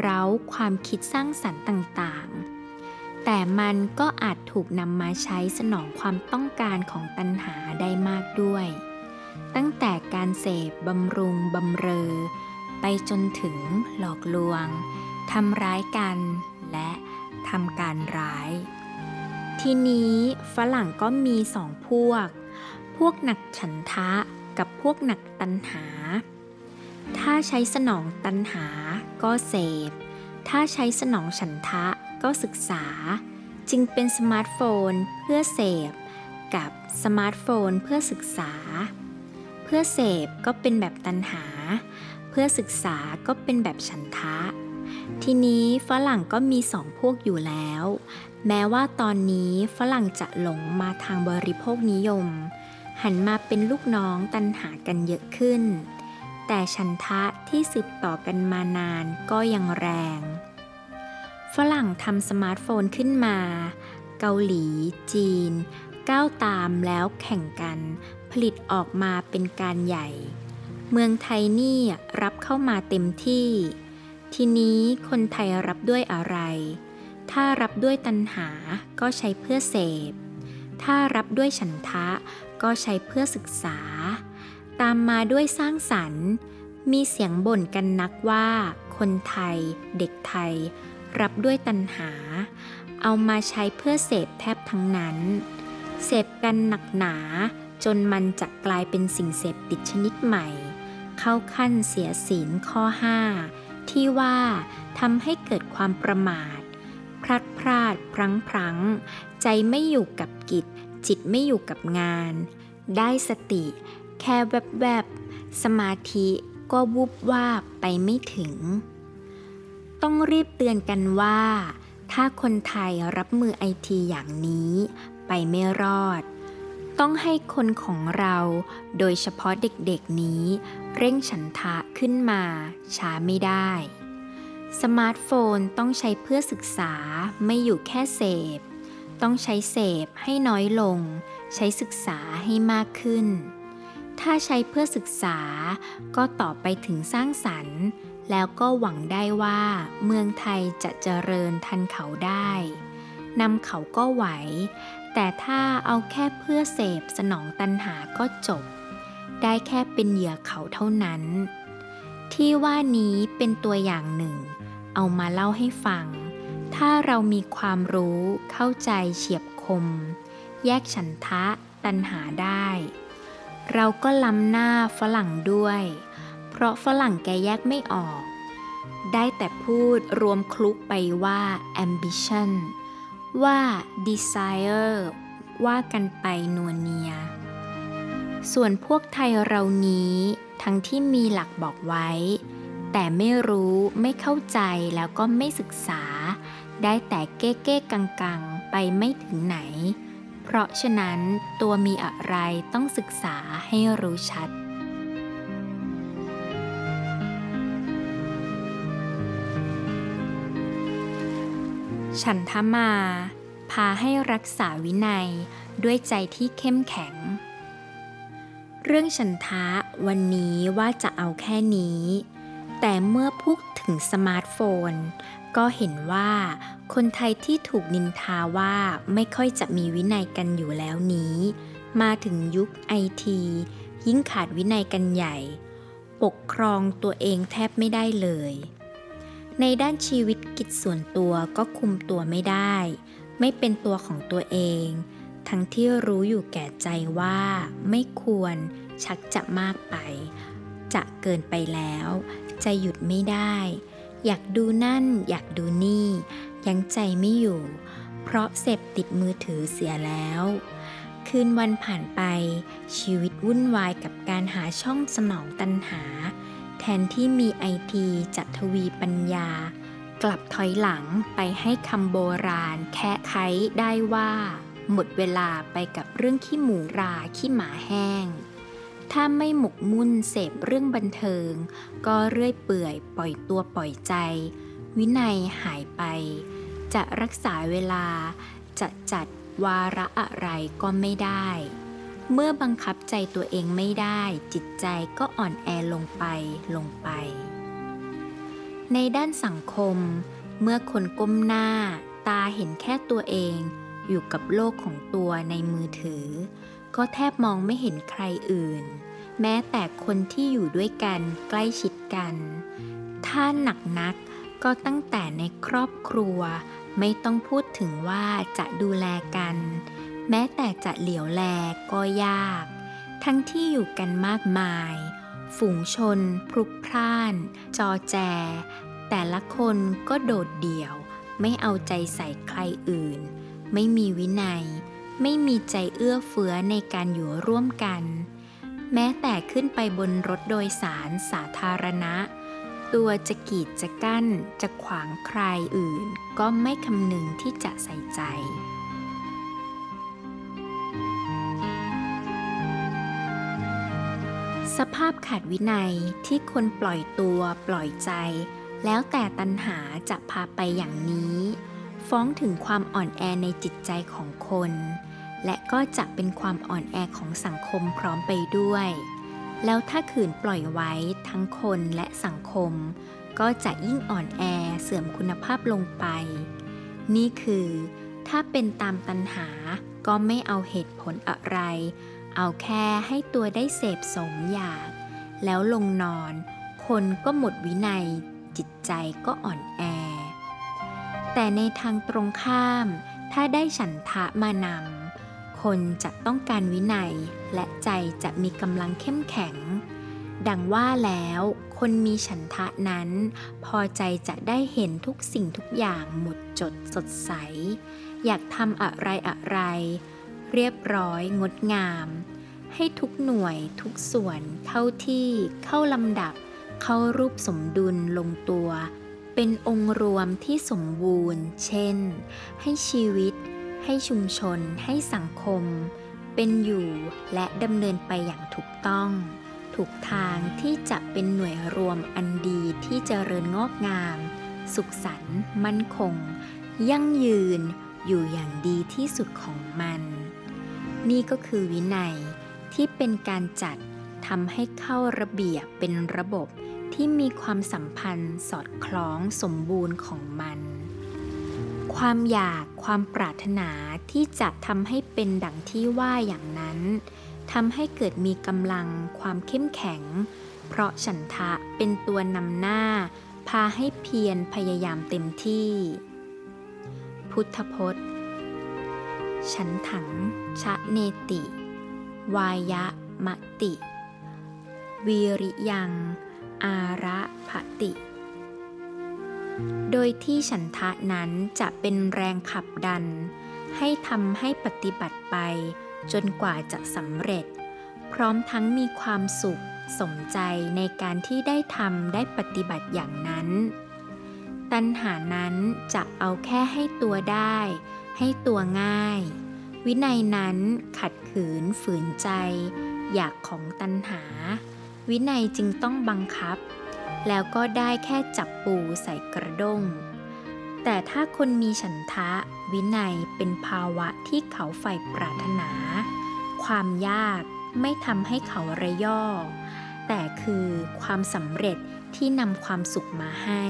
เร้าความคิดสร้างสรรค์ต่างๆ แต่มันก็อาจถูกนำมาใช้สนองความต้องการของตัณหาได้มากด้วย ตั้งแต่การเสพบำรุงบำเรอ ไปจนถึงหลอกลวงทำร้ายกัน และทำการร้าย ทีนี้ฝรั่งก็มีสองพวก พวกหนักฉันทะกับพวกหนักตัณหา ถ้าใช้สนองตัณหา ก็เสพ ถ้าใช้สนองฉันทะก็ศึกษา จึงเป็นสมาร์ทโฟนเพื่อเสพ กับสมาร์ทโฟนเพื่อศึกษา เพื่อเสพก็เป็นแบบตัณหา เพื่อศึกษาก็เป็นแบบฉันทะ ทีนี้ฝรั่งก็มีสองพวกอยู่แล้ว แม้ว่าตอนนี้ฝรั่งจะหลงมาทางบริโภคนิยม หันมาเป็นลูกน้องตันหากันเยอะขึ้น แต่ชันทะที่สืบต่อกันมานานก็ยังแรง ฝรั่งทำสมาร์ทโฟนขึ้นมา เกาหลี จีน ก้าวตามแล้วแข่งกัน ผลิตออกมาเป็นการใหญ่ เมืองไทยนี่รับเข้ามาเต็มที่ ทีนี้คนไทยรับด้วยอะไร ถ้ารับด้วยตัณหาก็ใช้เพื่อเสพ ถ้ารับด้วยฉันทะก็ใช้เพื่อศึกษา ตามมาด้วยสร้างสรรค์ มีเสียงบ่นกันนักว่า คนไทย เด็กไทย รับด้วยตัณหา เอามาใช้เพื่อเสพแทบทั้งนั้น เสพกันหนักหนาจนมันจะกลายเป็นสิ่งเสพติดชนิดใหม่ เข้าขั้นเสียศีลข้อ 5 ที่ว่าทำให้เกิดความประมาท พลัดพราดพลั้งพลั้ง ใจไม่อยู่กับกิจ จิตไม่อยู่กับงาน ได้สติ แค่แวบๆสมาธิก็วุบว่าบไปไม่ถึง ต้องรีบเตือนกันว่า ถ้าคนไทยรับมือไอทีอย่างนี้ไปไม่รอด ต้องให้คนของเราโดยเฉพาะเด็กๆนี้ เร่งฉันทะขึ้นมาช้าไม่ได้ สมาร์ทโฟนต้องใช้เพื่อศึกษาไม่อยู่แค่เสพ ต้องใช้เสพให้น้อยลง ใช้ศึกษาให้มากขึ้น ถ้าใช้เพื่อศึกษา ก็ต่อไปถึงสร้างสรรค์ แล้วก็หวังได้ว่า เมืองไทยจะเจริญทันเขาได้นำเขาก็ไหว แต่ถ้าเอาแค่เพื่อเสพสนองตันหาก็จบ ได้แค่เป็นเหยื่อเขาเท่านั้น ที่ว่านี้เป็นตัวอย่างหนึ่ง เอามาเล่าให้ฟัง ถ้าเรามีความรู้เข้าใจเฉียบคม แยกฉันทะตันหาได้ เราก็ล้ำหน้าฝรั่งด้วย เพราะฝรั่งแกแยกไม่ออก ได้แต่พูดรวมคลุกไปว่า ambition ว่า desire ว่ากันไปนวเนีย ส่วนพวกไทยเรานี้ทั้งที่มีหลักบอกไว้ แต่ไม่รู้ไม่เข้าใจแล้วก็ไม่ศึกษา ได้แต่เก้เก้กังกังไปไม่ถึงไหน เพราะฉะนั้นตัวมีอะไรต้องศึกษาให้รู้ชัด ฉันทะมา พาให้รักษาวินัยด้วยใจที่เข้มแข็ง เรื่องฉันทะวันนี้ว่าจะเอาแค่นี้ แต่เมื่อพูดถึงสมาร์ทโฟน ก็เห็นว่า คนไทยที่ถูกนินทาว่าไม่ค่อยจะมีวินัยกันอยู่แล้วนี้ มาถึงยุคไอทียิ่งขาดวินัยกันใหญ่ ปกครองตัวเองแทบไม่ได้เลย ในด้านชีวิตกิจส่วนตัวก็คุมตัวไม่ได้ ไม่เป็นตัวของตัวเอง ทั้งที่รู้อยู่แก่ใจว่าไม่ควรชักจะมากไป จะเกินไปแล้ว จะหยุดไม่ได้ อยากดูนั่น อยากดูนี่ ยังใจไม่อยู่ เพราะเสพติดมือถือเสียแล้ว คืนวันผ่านไป ชีวิตวุ่นวายกับการหาช่องสนองตันหา แทนที่มีไอทีจะทวีปัญญา กลับถอยหลังไปให้คำโบราณแค่ไขได้ว่า หมดเวลาไปกับเรื่องขี้หมูราขี้หมาแห้งถ้าไม่หมกมุ่นเสพเรื่องบันเทิง ก็เรื่อยเปื่อยปล่อยตัวปล่อยใจ วินัยหายไป จะรักษาเวลา จะจัดวาระอะไรก็ไม่ได้ เมื่อบังคับใจตัวเองไม่ได้ จิตใจก็อ่อนแอลงไปลงไป ในด้านสังคม เมื่อคนก้มหน้า ตาเห็นแค่ตัวเอง อยู่กับโลกของตัวในมือถือ ก็แทบมองไม่เห็นใครอื่น แม้แต่คนที่อยู่ด้วยกันใกล้ชิดกัน ถ้าหนักนักก็ตั้งแต่ในครอบครัว ไม่ต้องพูดถึงว่าจะดูแลกัน แม้แต่จะเหลียวแลก็ยาก ทั้งที่อยู่กันมากมาย ฝูงชน พลุกพล่าน จอแจ แต่ละคนก็โดดเดี่ยว ไม่เอาใจใส่ใครอื่น ไม่มีวินัย ไม่มีใจเอื้อเฟื้อในการอยู่ร่วมกัน แม้แต่ขึ้นไปบนรถโดยสารสาธารณะ ตัวจะกีดจะกั้นจะขวางใครอื่น ก็ไม่คำนึงที่จะใส่ใจ สภาพขาดวินัยที่คนปล่อยตัวปล่อยใจ แล้วแต่ตัณหาจะพาไปอย่างนี้ ฟ้องถึงความอ่อนแอในจิตใจของคน และก็จะเป็นความอ่อนแอของสังคมพร้อมไปด้วย แล้วถ้าขืนปล่อยไว้ทั้งคนและสังคม ก็จะยิ่งอ่อนแอเสื่อมคุณภาพลงไป นี่คือ ถ้าเป็นตามตัณหาก็ไม่เอาเหตุผลอะไร เอาแค่ให้ตัวได้เสพสมอยาก แล้วลงนอน คนก็หมดวินัย จิตใจก็อ่อนแอ แต่ในทางตรงข้าม ถ้าได้ฉันทะมานำ คนจะต้องการวินัย และใจจะมีกำลังเข้มแข็ง ดังว่าแล้วคนมีฉันทะนั้น พอใจจะได้เห็นทุกสิ่งทุกอย่างหมดจดสดใส อยากทำอะไรอะไร เรียบร้อยงดงาม ให้ทุกหน่วยทุกส่วนเข้าที่เข้าลำดับ เข้ารูปสมดุลลงตัว เป็นองค์รวมที่สมบูรณ์ เช่น ให้ชีวิต ให้ชุมชน ให้สังคม เป็นอยู่และดำเนินไปอย่างถูกต้อง ถูกทางที่จะเป็นหน่วยรวมอันดีที่เจริญงอกงาม สุขสันต์มั่นคง ยั่งยืนอยู่อย่างดีที่สุดของมัน นี่ก็คือวินัยที่เป็นการจัดทำให้เข้าระเบียบเป็นระบบที่มีความสัมพันธ์สอดคล้องสมบูรณ์ของมัน ความอยากความปรารถนาที่จะทำให้เป็นดังที่ว่าอย่างนั้นทำให้เกิดมีกำลังความเข้มแข็ง เพราะฉันทะเป็นตัวนำหน้า พาให้เพียรพยายามเต็มที่ พุทธพจน์ ฉันถัง ชะเนติ วายะมะติ วีริยัง อาระภติ โดยที่ฉันทะนั้นจะเป็นแรงขับดัน ให้ทำให้ปฏิบัติไป จนกว่าจะสำเร็จ พร้อมทั้งมีความสุขสมใจในการที่ได้ทำได้ปฏิบัติอย่างนั้น ตัณหานั้นจะเอาแค่ให้ตัวได้ ให้ตัวง่าย วินัยนั้นขัดขืนฝืนใจ อยากของตัณหา วินัยจึงต้องบังคับ แล้วก็ได้แค่จับปูใส่กระด้ง แต่ถ้าคนมีฉันทะ วินัยเป็นภาวะที่เขาใฝ่ปรารถนา ความยากไม่ทำให้เขาระย่อ แต่คือความสำเร็จที่นำความสุขมาให้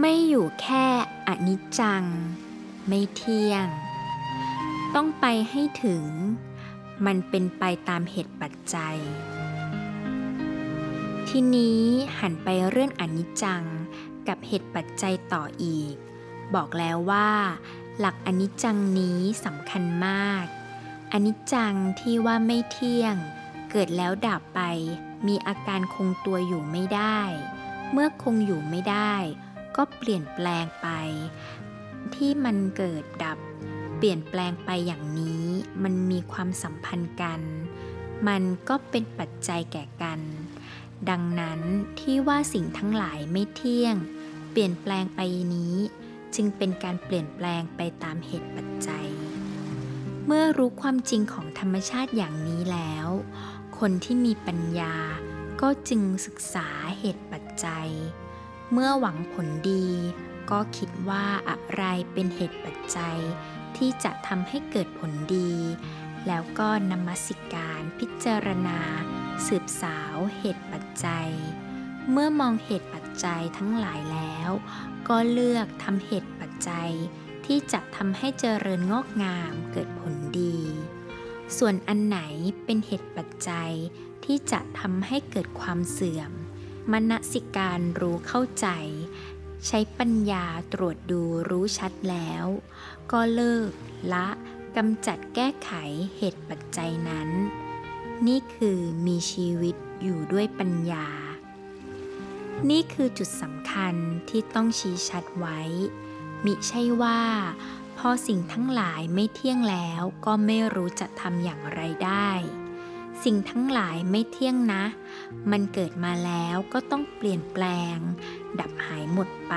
ไม่อยู่แค่อนิจจัง ไม่เที่ยง ต้องไปให้ถึง มันเป็นไปตามเหตุปัจจัย ทีนี้หันไปเรื่องอนิจจังกับเหตุปัจจัยต่ออีก บอกแล้วว่า หลักอนิจจังนี้สำคัญมาก อนิจจังที่ว่าไม่เที่ยง เกิดแล้วดับไป มีอาการคงตัวอยู่ไม่ได้ เมื่อคงอยู่ไม่ได้ ก็เปลี่ยนแปลงไป ที่มันเกิดดับ เปลี่ยนแปลงไปอย่างนี้ มันมีความสัมพันธ์กัน มันก็เป็นปัจจัยแก่กัน ดังนั้นที่ว่าสิ่งทั้งหลายไม่เที่ยง เปลี่ยนแปลงไปนี้ จึงเป็นการเปลี่ยนแปลงไปตามเหตุปัจจัย เมื่อรู้ความจริงของธรรมชาติอย่างนี้แล้ว คนที่มีปัญญาก็จึงศึกษาเหตุปัจจัย เมื่อหวังผลดี ก็คิดว่าอะไรเป็นเหตุปัจจัย ที่จะทำให้เกิดผลดี แล้วก็นมัสการพิจารณา สืบสาวเหตุปัจจัย เมื่อมองเหตุปัจจัยทั้งหลายแล้ว ก็เลือกทำเหตุปัจจัย ที่จะทำให้เจริญงอกงามเกิดผลดี ส่วนอันไหนเป็นเหตุปัจจัย ที่จะทำให้เกิดความเสื่อมมนสิการรู้เข้าใจ ใช้ปัญญาตรวจดูรู้ชัดแล้ว ก็เลิกละกำจัดแก้ไขเหตุปัจจัยนั้น นี่คือมีชีวิตอยู่ด้วยปัญญา นี่คือจุดสำคัญที่ต้องชี้ชัดไว้ มิใช่ว่าพอสิ่งทั้งหลายไม่เที่ยงแล้วก็ไม่รู้จะทำอย่างไรได้ สิ่งทั้งหลายไม่เที่ยงนะ มันเกิดมาแล้วก็ต้องเปลี่ยนแปลง ดับหายหมดไป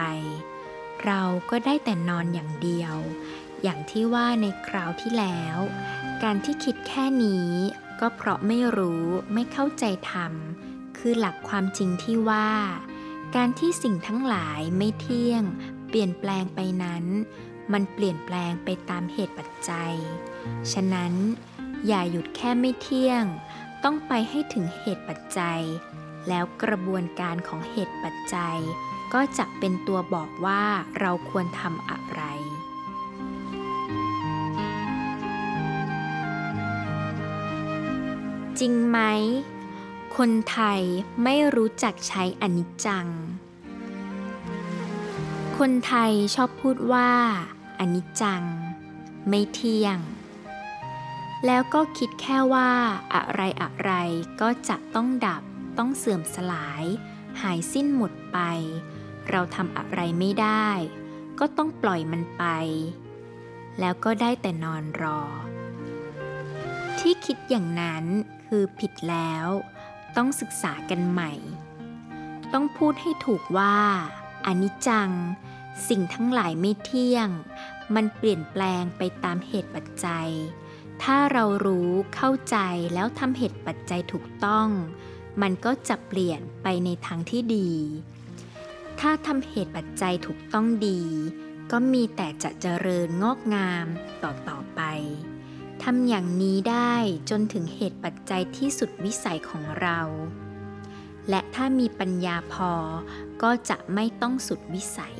เราก็ได้แต่นอนอย่างเดียว อย่างที่ว่าในคราวที่แล้ว การที่คิดแค่นี้ ก็เพราะไม่รู้ไม่เข้าใจธรรม คือหลักความจริงที่ว่า การที่สิ่งทั้งหลายไม่เที่ยง เปลี่ยนแปลงไปนั้น มันเปลี่ยนแปลงไปตามเหตุปัจจัย ฉะนั้นอย่าหยุดแค่ไม่เที่ยง ต้องไปให้ถึงเหตุปัจจัย แล้วกระบวนการของเหตุปัจจัย ก็จะเป็นตัวบอกว่าเราควรทำอะไรจริงไหม คนไทยไม่รู้จักใช้อนิจจัง คนไทยชอบพูดว่าอนิจจัง ไม่เที่ยง แล้วก็คิดแค่ว่าอะไรอะไรก็จะต้องดับ ต้องเสื่อมสลาย หายสิ้นหมดไป เราทำอะไรไม่ได้ ก็ต้องปล่อยมันไป แล้วก็ได้แต่นอนรอ ที่คิดอย่างนั้นคือผิดแล้ว ต้องศึกษากันใหม่ ต้องพูดให้ถูกว่าอนิจจัง สิ่งทั้งหลายไม่เที่ยง มันเปลี่ยนแปลงไปตามเหตุปัจจัย ถ้าเรารู้เข้าใจแล้วทำเหตุปัจจัยถูกต้อง มันก็จะเปลี่ยนไปในทางที่ดี ถ้าทำเหตุปัจจัยถูกต้องดี ก็มีแต่จะเจริญงอกงามต่อต่อไปทำอย่างนี้ได้จนถึงเหตุปัจจัยที่สุดวิสัยของเรา และถ้ามีปัญญาพอก็จะไม่ต้องสุดวิสัย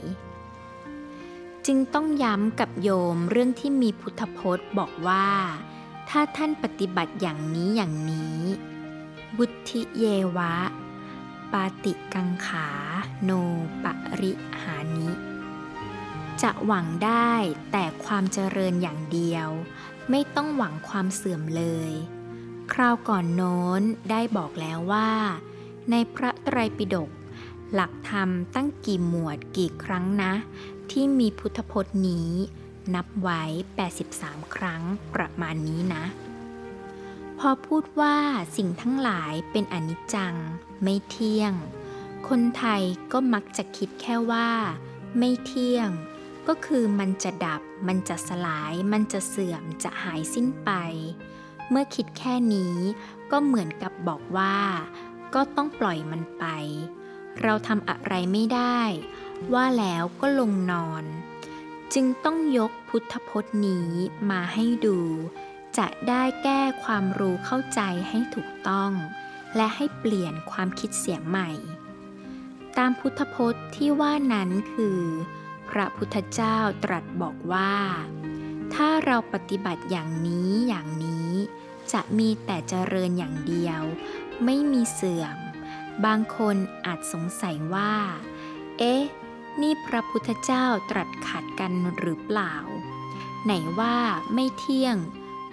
จึงต้องย้ำกับโยมเรื่องที่มีพุทธพจน์บอกว่า ถ้าท่านปฏิบัติอย่างนี้อย่างนี้วุธิเยวะ ปาติกังขาโนปริหานิ จะหวังได้แต่ความเจริญอย่างเดียว ไม่ต้องหวังความเสื่อมเลย คราวก่อนโน้นได้บอกแล้วว่า ในพระไตรปิฎกหลักธรรมตั้งกี่หมวดกี่ครั้งนะ ที่มีพุทธพจน์นี้ นับไว้ 83 ครั้งประมาณนี้นะ พอพูดว่าสิ่งทั้งหลายเป็นอนิจจัง ไม่เที่ยง คนไทยก็มักจะคิดแค่ว่า ไม่เที่ยง ก็คือมันจะดับ มันจะสลาย มันจะเสื่อมจะหายสิ้นไป เมื่อคิดแค่นี้ก็เหมือนกับบอกว่า ก็ต้องปล่อยมันไป เราทำอะไรไม่ได้ ว่าแล้วก็ลงนอน จึงต้องยกพุทธพจน์นี้มาให้ดู จะได้แก้ความรู้เข้าใจให้ถูกต้อง และให้เปลี่ยนความคิดเสียใหม่ ตามพุทธพจน์ที่ว่านั้นคือ พระพุทธเจ้าตรัสบอกว่า ถ้าเราปฏิบัติอย่างนี้อย่างนี้ จะมีแต่เจริญอย่างเดียว ไม่มีเสื่อม บางคนอาจสงสัยว่า เอ๊ะ นี่พระพุทธเจ้าตรัสขัดกันหรือเปล่า ไหนว่าไม่เที่ยง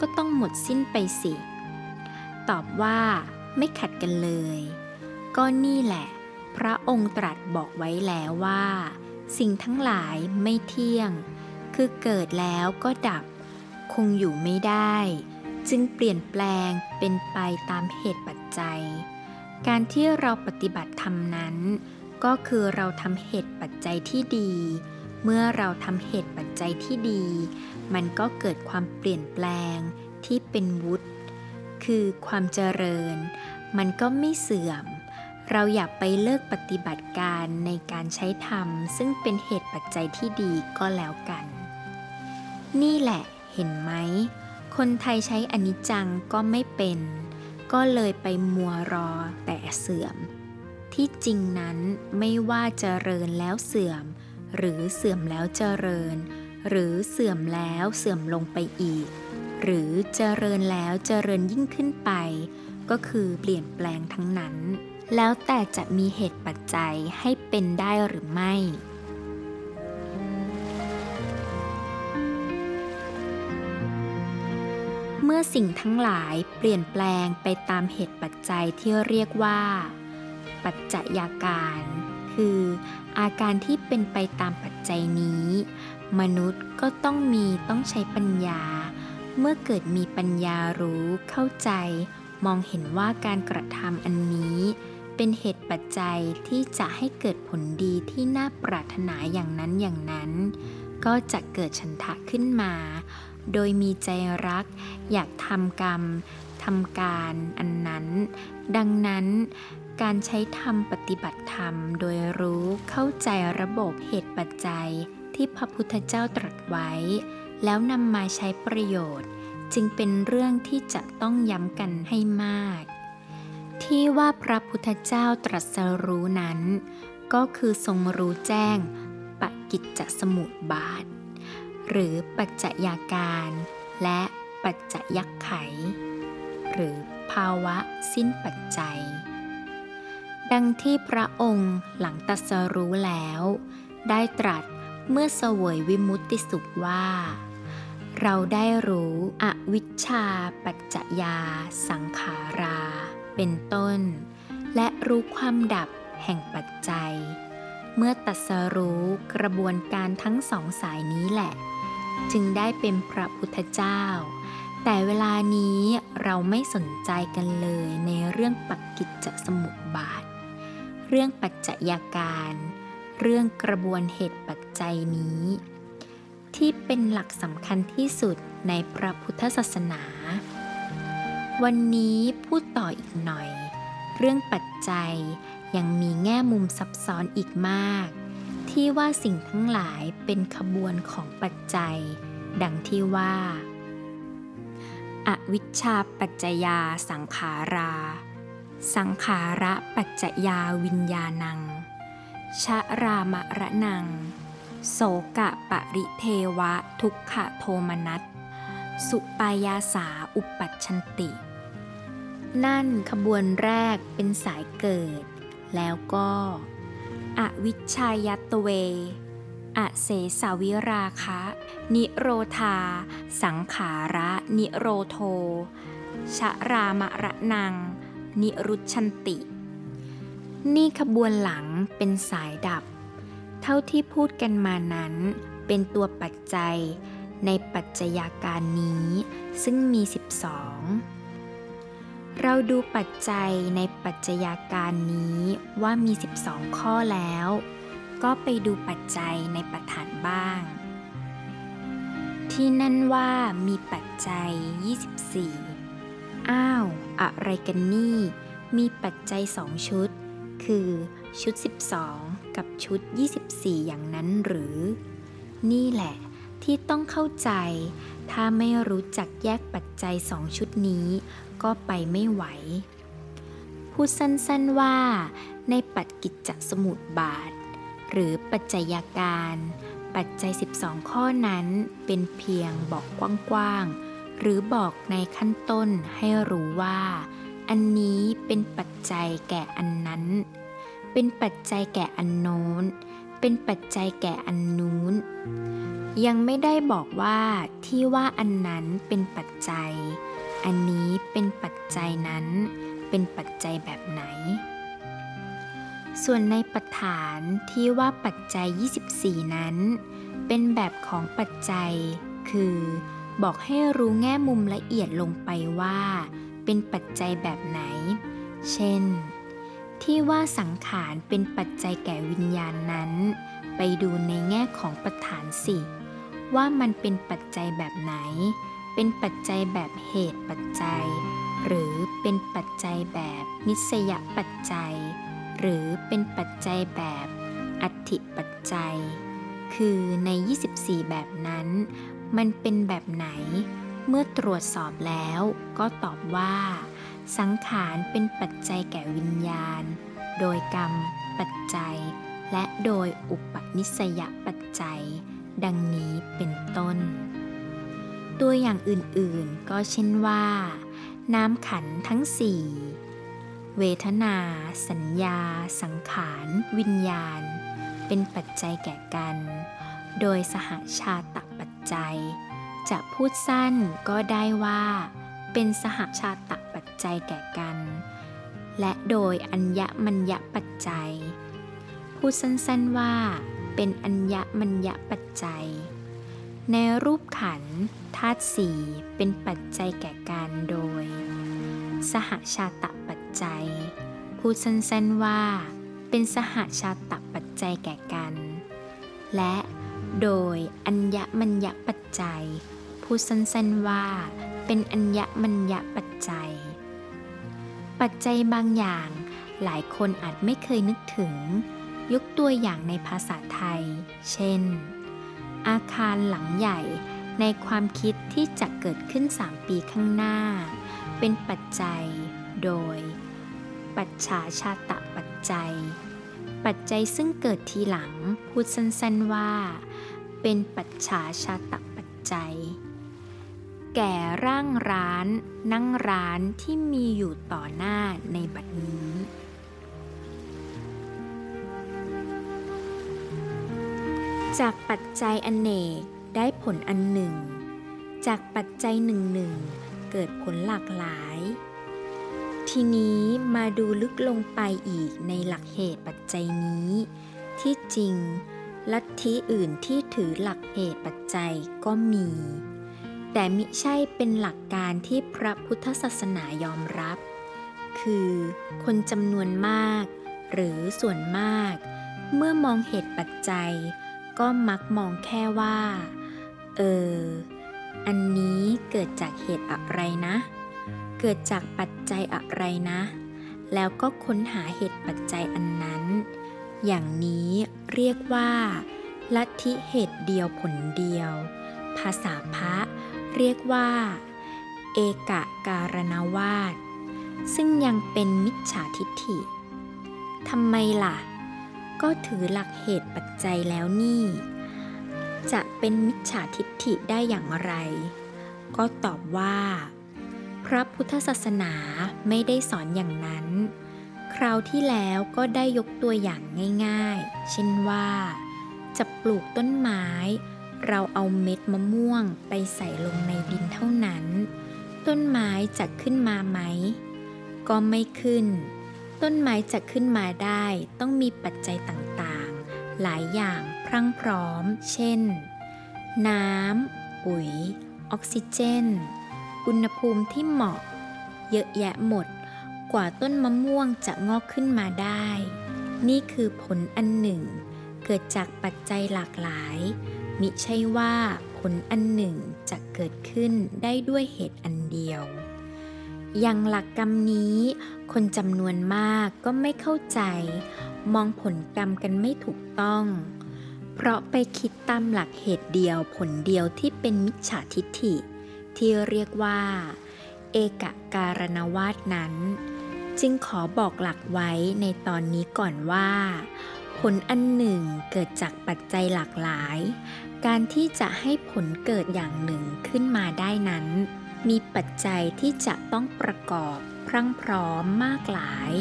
ก็ต้องหมดสิ้นไปสิ ตอบว่าไม่ขัดกันเลย ก็นี่แหละ พระองค์ตรัสบอกไว้แล้วว่า สิ่งทั้งหลายไม่เที่ยง คือเกิดแล้วก็ดับ คงอยู่ไม่ได้ จึงเปลี่ยนแปลงเป็นไปตามเหตุปัจจัย การที่เราปฏิบัติธรรมนั้น ก็คือเราทำเหตุปัจจัยที่ดี เมื่อเราทำเหตุปัจจัยที่ดี มันก็เกิดความเปลี่ยนแปลงที่เป็นวุฒิคือความเจริญ มันก็ไม่เสื่อม เราอยากไปเลิกปฏิบัติการในการใช้ธรรม ซึ่งเป็นเหตุปัจจัยที่ดีก็แล้วกัน นี่แหละเห็นไหม คนไทยใช้อนิจจังก็ไม่เป็น ก็เลยไปมัวรอแต่เสื่อม ที่จริงนั้นไม่ว่าเจริญแล้วเสื่อม หรือเสื่อมแล้วเจริญ หรือเสื่อมแล้วเสื่อมลงไปอีก หรือเจริญแล้วเจริญยิ่งขึ้นไป ก็คือเปลี่ยนแปลงทั้งนั้น แล้วแต่จะมีเหตุปัจจัยให้เป็นได้หรือไม่เมื่อสิ่งทั้งหลายเปลี่ยนแปลงไปตามเหตุปัจจัยที่เรียกว่า ปัจจัยาการ คืออาการที่เป็นไปตามปัจจัยนี้ มนุษย์ก็ต้องมีต้องใช้ปัญญา เมื่อเกิดมีปัญญารู้เข้าใจ มองเห็นว่าการกระทำอันนี้ เป็นเหตุปัจจัยที่จะให้เกิดผลดีที่น่าปรารถนาอย่างนั้นอย่างนั้น ก็จะเกิดฉันทะขึ้นมา โดยมีใจรัก อยากทำกรรมทำการอันนั้น ดังนั้น การใช้ธรรมปฏิบัติธรรมโดยรู้เข้าใจระบบเหตุปัจจัยที่พระพุทธเจ้าตรัสไว้ แล้วนำมาใช้ประโยชน์ จึงเป็นเรื่องที่จะต้องย้ำกันให้มาก ที่ว่าพระพุทธเจ้าตรัสรู้นั้น ก็คือทรงรู้แจ้งปกิจจสมุปบาท หรือปัจจัยาการ และปัจจยักไข หรือภาวะสิ้นปัจจัย ดังที่พระองค์หลังตัสรู้แล้ว ได้ตรัสเมื่อเสวยวิมุตติสุขว่า เราได้รู้อวิชชาปัจจยา สังขารา เป็นต้น และรู้ความดับแห่งปัจจัย เมื่อตัสรู้กระบวนการทั้งสองสายนี้แหละ จึงได้เป็นพระพุทธเจ้า แต่เวลานี้เราไม่สนใจกันเลยในเรื่องปักกิจจสมุปบาท เรื่องปัจจัยาการ เรื่องกระบวนเหตุปัจจัยนี้ทที่เป็นหลักสำคัญที่สุดในพระพุทธศาสนา วันนี้พูดต่ออีกหน่อย เรื่องปัจจัยยังมีแง่มุมซับซ้อนอีกมาก ที่ว่าสิ่งทั้งหลายเป็นขบวนของปัจจัย ดังที่ว่า อวิชชาปัจจยาสังขารา สังขาระปัจจยาวิญญาณัง ชะรามะระนัง โสกะปริเทวะทุกขโทมนัส สุปายาสาอุปัชชันติ นั่นขบวนแรกเป็นสายเกิด แล้วก็ อวิชายัตเว อเสสาวิราคะ นิโรธา สังขาระ นิโรโท ชะรามะระนัง นิรุชันติ นี่ขบวนหลังเป็นสายดับ เท่าที่พูดกันมานั้น เป็นตัวปัจจัยในปัจจัยาการนี้ซึ่งมี 12 เราดูปัจจัยในปัจจัยาการนี้ว่ามี 12 ข้อแล้ว ก็ไปดูปัจจัยในประฐานบ้าง ที่นั่นว่ามีปัจจัย 24 อ้าว อะไรกันนี่ มีปัจจัยสองชุด คือชุด 12 กับชุด 24 อย่างนั้นหรือ นี่แหละที่ต้องเข้าใจ ถ้าไม่รู้จักแยกปัจจัยสองชุดนี้ ก็ไปไม่ไหว พูดสั้นๆว่า ในปัจกิจจสมุดบาท หรือปัจจัยาการ ปัจจัย 12 ข้อนั้นเป็นเพียงบอกกว้างๆ หรือบอกในขั้นต้นให้รู้ว่า อันนี้เป็นปัจจัยแก่อันนั้น เป็นปัจจัยแก่อันโน้น เป็นปัจจัยแก่อันนู้น ยังไม่ได้บอกว่าที่ว่าอันนั้นเป็นปัจจัย อันนี้เป็นปัจจัยนั้น เป็นปัจจัยแบบไหน ส่วนในปัฏฐานที่ว่าปัจจัย 24 นั้น เป็นแบบของปัจจัย คือ บอกให้รู้แง่มุมละเอียดลงไปว่า เป็นปัจจัยแบบไหน เช่น ที่ว่าสังขารเป็นปัจจัยแก่วิญญาณนั้น ไปดูในแง่ของปัฏฐานสิว่ามันเป็นปัจจัยแบบไหน เป็นปัจจัยแบบเหตุปัจจัย หรือเป็นปัจจัยแบบนิสยปัจจัย หรือเป็นปัจจัยแบบอัติปัจจัย คือใน 24 แบบนั้น มันเป็นแบบไหน เมื่อตรวจสอบแล้วก็ตอบว่า สังขารเป็นปัจจัยแก่วิญญาณ โดยกรรม ปัจจัย และโดยอุปนิสยปัจจัย ดังนี้เป็นต้น ตัวอย่างอื่นๆ ก็เช่นว่า น้ำขันทั้งสี่เวทนา สัญญา สังขาร วิญญาณ เป็นปัจจัยแก่กัน โดยสหชาต จ จะพูดสั้นก็ได้ว่า เป็นสหชาตปัจจัยแก่กัน และโดยอัญญมัญญปัจจัย พูดสั้นๆว่า เป็นอัญญมัญญปัจจัย ในรูปขันธาตุสี่เป็นปัจจัยแก่กันโดย สหชาตปัจจัย พูดสั้นๆว่า เป็นสหชาตปัจจัยแก่กัน และ โดยอัญญมัญญปัจจัย พูดสั้นๆว่า เป็นอัญญมัญญปัจจัย ปัจจัยบางอย่างหลายคนอาจไม่เคยนึกถึง ยกตัวอย่างในภาษาไทย เช่น อาคารหลังใหญ่ในความคิดที่จะเกิดขึ้น 3 ปีข้างหน้า เป็นปัจจัย โดย ปัจฉาชาตะปัจจัย ปัจจัยซึ่งเกิดทีหลัง พูดสั้นๆว่า เป็นปัจฉาชาตปัจจัย แก่ร่างร้านนั่งร้านที่มีอยู่ต่อหน้าในบัดนี้ จากปัจจัยอนเนกได้ผลอันหนึ่ง จากปัจจัยหนึ่งหนึ่งเกิดผลหลากหลาย ทีนี้มาดูลึกลงไปอีกในหลักเหตุปัจจัยนี้ ที่จริง ลัทธิอื่นที่ถือหลักเหตุปัจจัยก็มี แต่มิใช่เป็นหลักการที่พระพุทธศาสนายอมรับ คือคนจำนวนมาก หรือส่วนมาก เมื่อมองเหตุปัจจัย ก็มักมองแค่ว่า เออ อันนี้เกิดจากเหตุอะไรนะ เกิดจากปัจจัยอะไรนะ แล้วก็ค้นหาเหตุปัจจัยอันนั้น อย่างนี้เรียกว่าลัทธิเหตุเดียวผลเดียว ภาษาพระเรียกว่า เอกการณวาดซึ่งยังเป็นมิจฉาทิฏฐิทำไมล่ะ ก็ถือหลักเหตุปัจจัยแล้วนี่ จะเป็นมิจฉาทิฏฐิได้อย่างไร ก็ตอบว่า พระพุทธศาสนาไม่ได้สอนอย่างนั้น คราวที่แล้วก็ได้ยกตัวอย่างง่ายๆ เช่นว่า จะปลูกต้นไม้ เราเอาเม็ดมะม่วงไปใส่ลงในดินเท่านั้น ต้นไม้จะขึ้นมาไหม ก็ไม่ขึ้น ต้นไม้จะขึ้นมาได้ต้องมีปัจจัยต่างๆ หลายอย่างพรั่งพร้อม เช่น น้ำปุ๋ย ออกซิเจน อุณหภูมิที่เหมาะ เยอะแยะหมด กว่าต้นมะม่วงจะงอกขึ้นมาได้ นี่คือผลอันหนึ่ง เกิดจากปัจจัยหลากหลาย มิใช่ว่าผลอันหนึ่งจะเกิดขึ้นได้ด้วยเหตุอันเดียว อย่างหลักกรรมนี้ คนจำนวนมากก็ไม่เข้าใจ มองผลกรรมกันไม่ถูกต้อง เพราะไปคิดตามหลักเหตุเดียวผลเดียวที่เป็นมิจฉาทิฏฐิ ที่เรียกว่า เอกการณวาดนั้น จึงขอบอกหลักไว้ในตอนนี้ก่อนว่า ผลอันหนึ่งเกิดจากปัจจัยหลากหลาย การที่จะให้ผลเกิดอย่างหนึ่งขึ้นมาได้นั้น มีปัจจัยที่จะต้องประกอบพรั่งพร้อมมากหลาย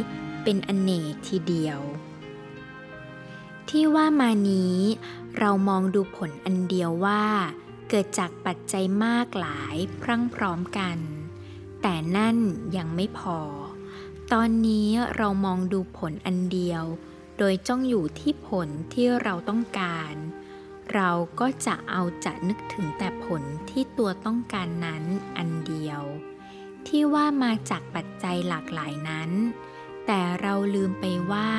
เป็นอเนกทีเดียว ที่ว่ามานี้ เรามองดูผลอันเดียวว่า เกิดจากปัจจัยมากหลายพรั่งพร้อมกัน แต่นั่นยังไม่พอ ตอนนี้เรามองดูผลอันเดียว โดยจ้องอยู่ที่ผลที่เราต้องการ เราก็จะเอาจะนึกถึงแต่ผลที่ตัวต้องการนั้นอันเดียว ที่ว่ามาจากปัจจัยหลากหลายนั้น แต่เราลืมไปว่า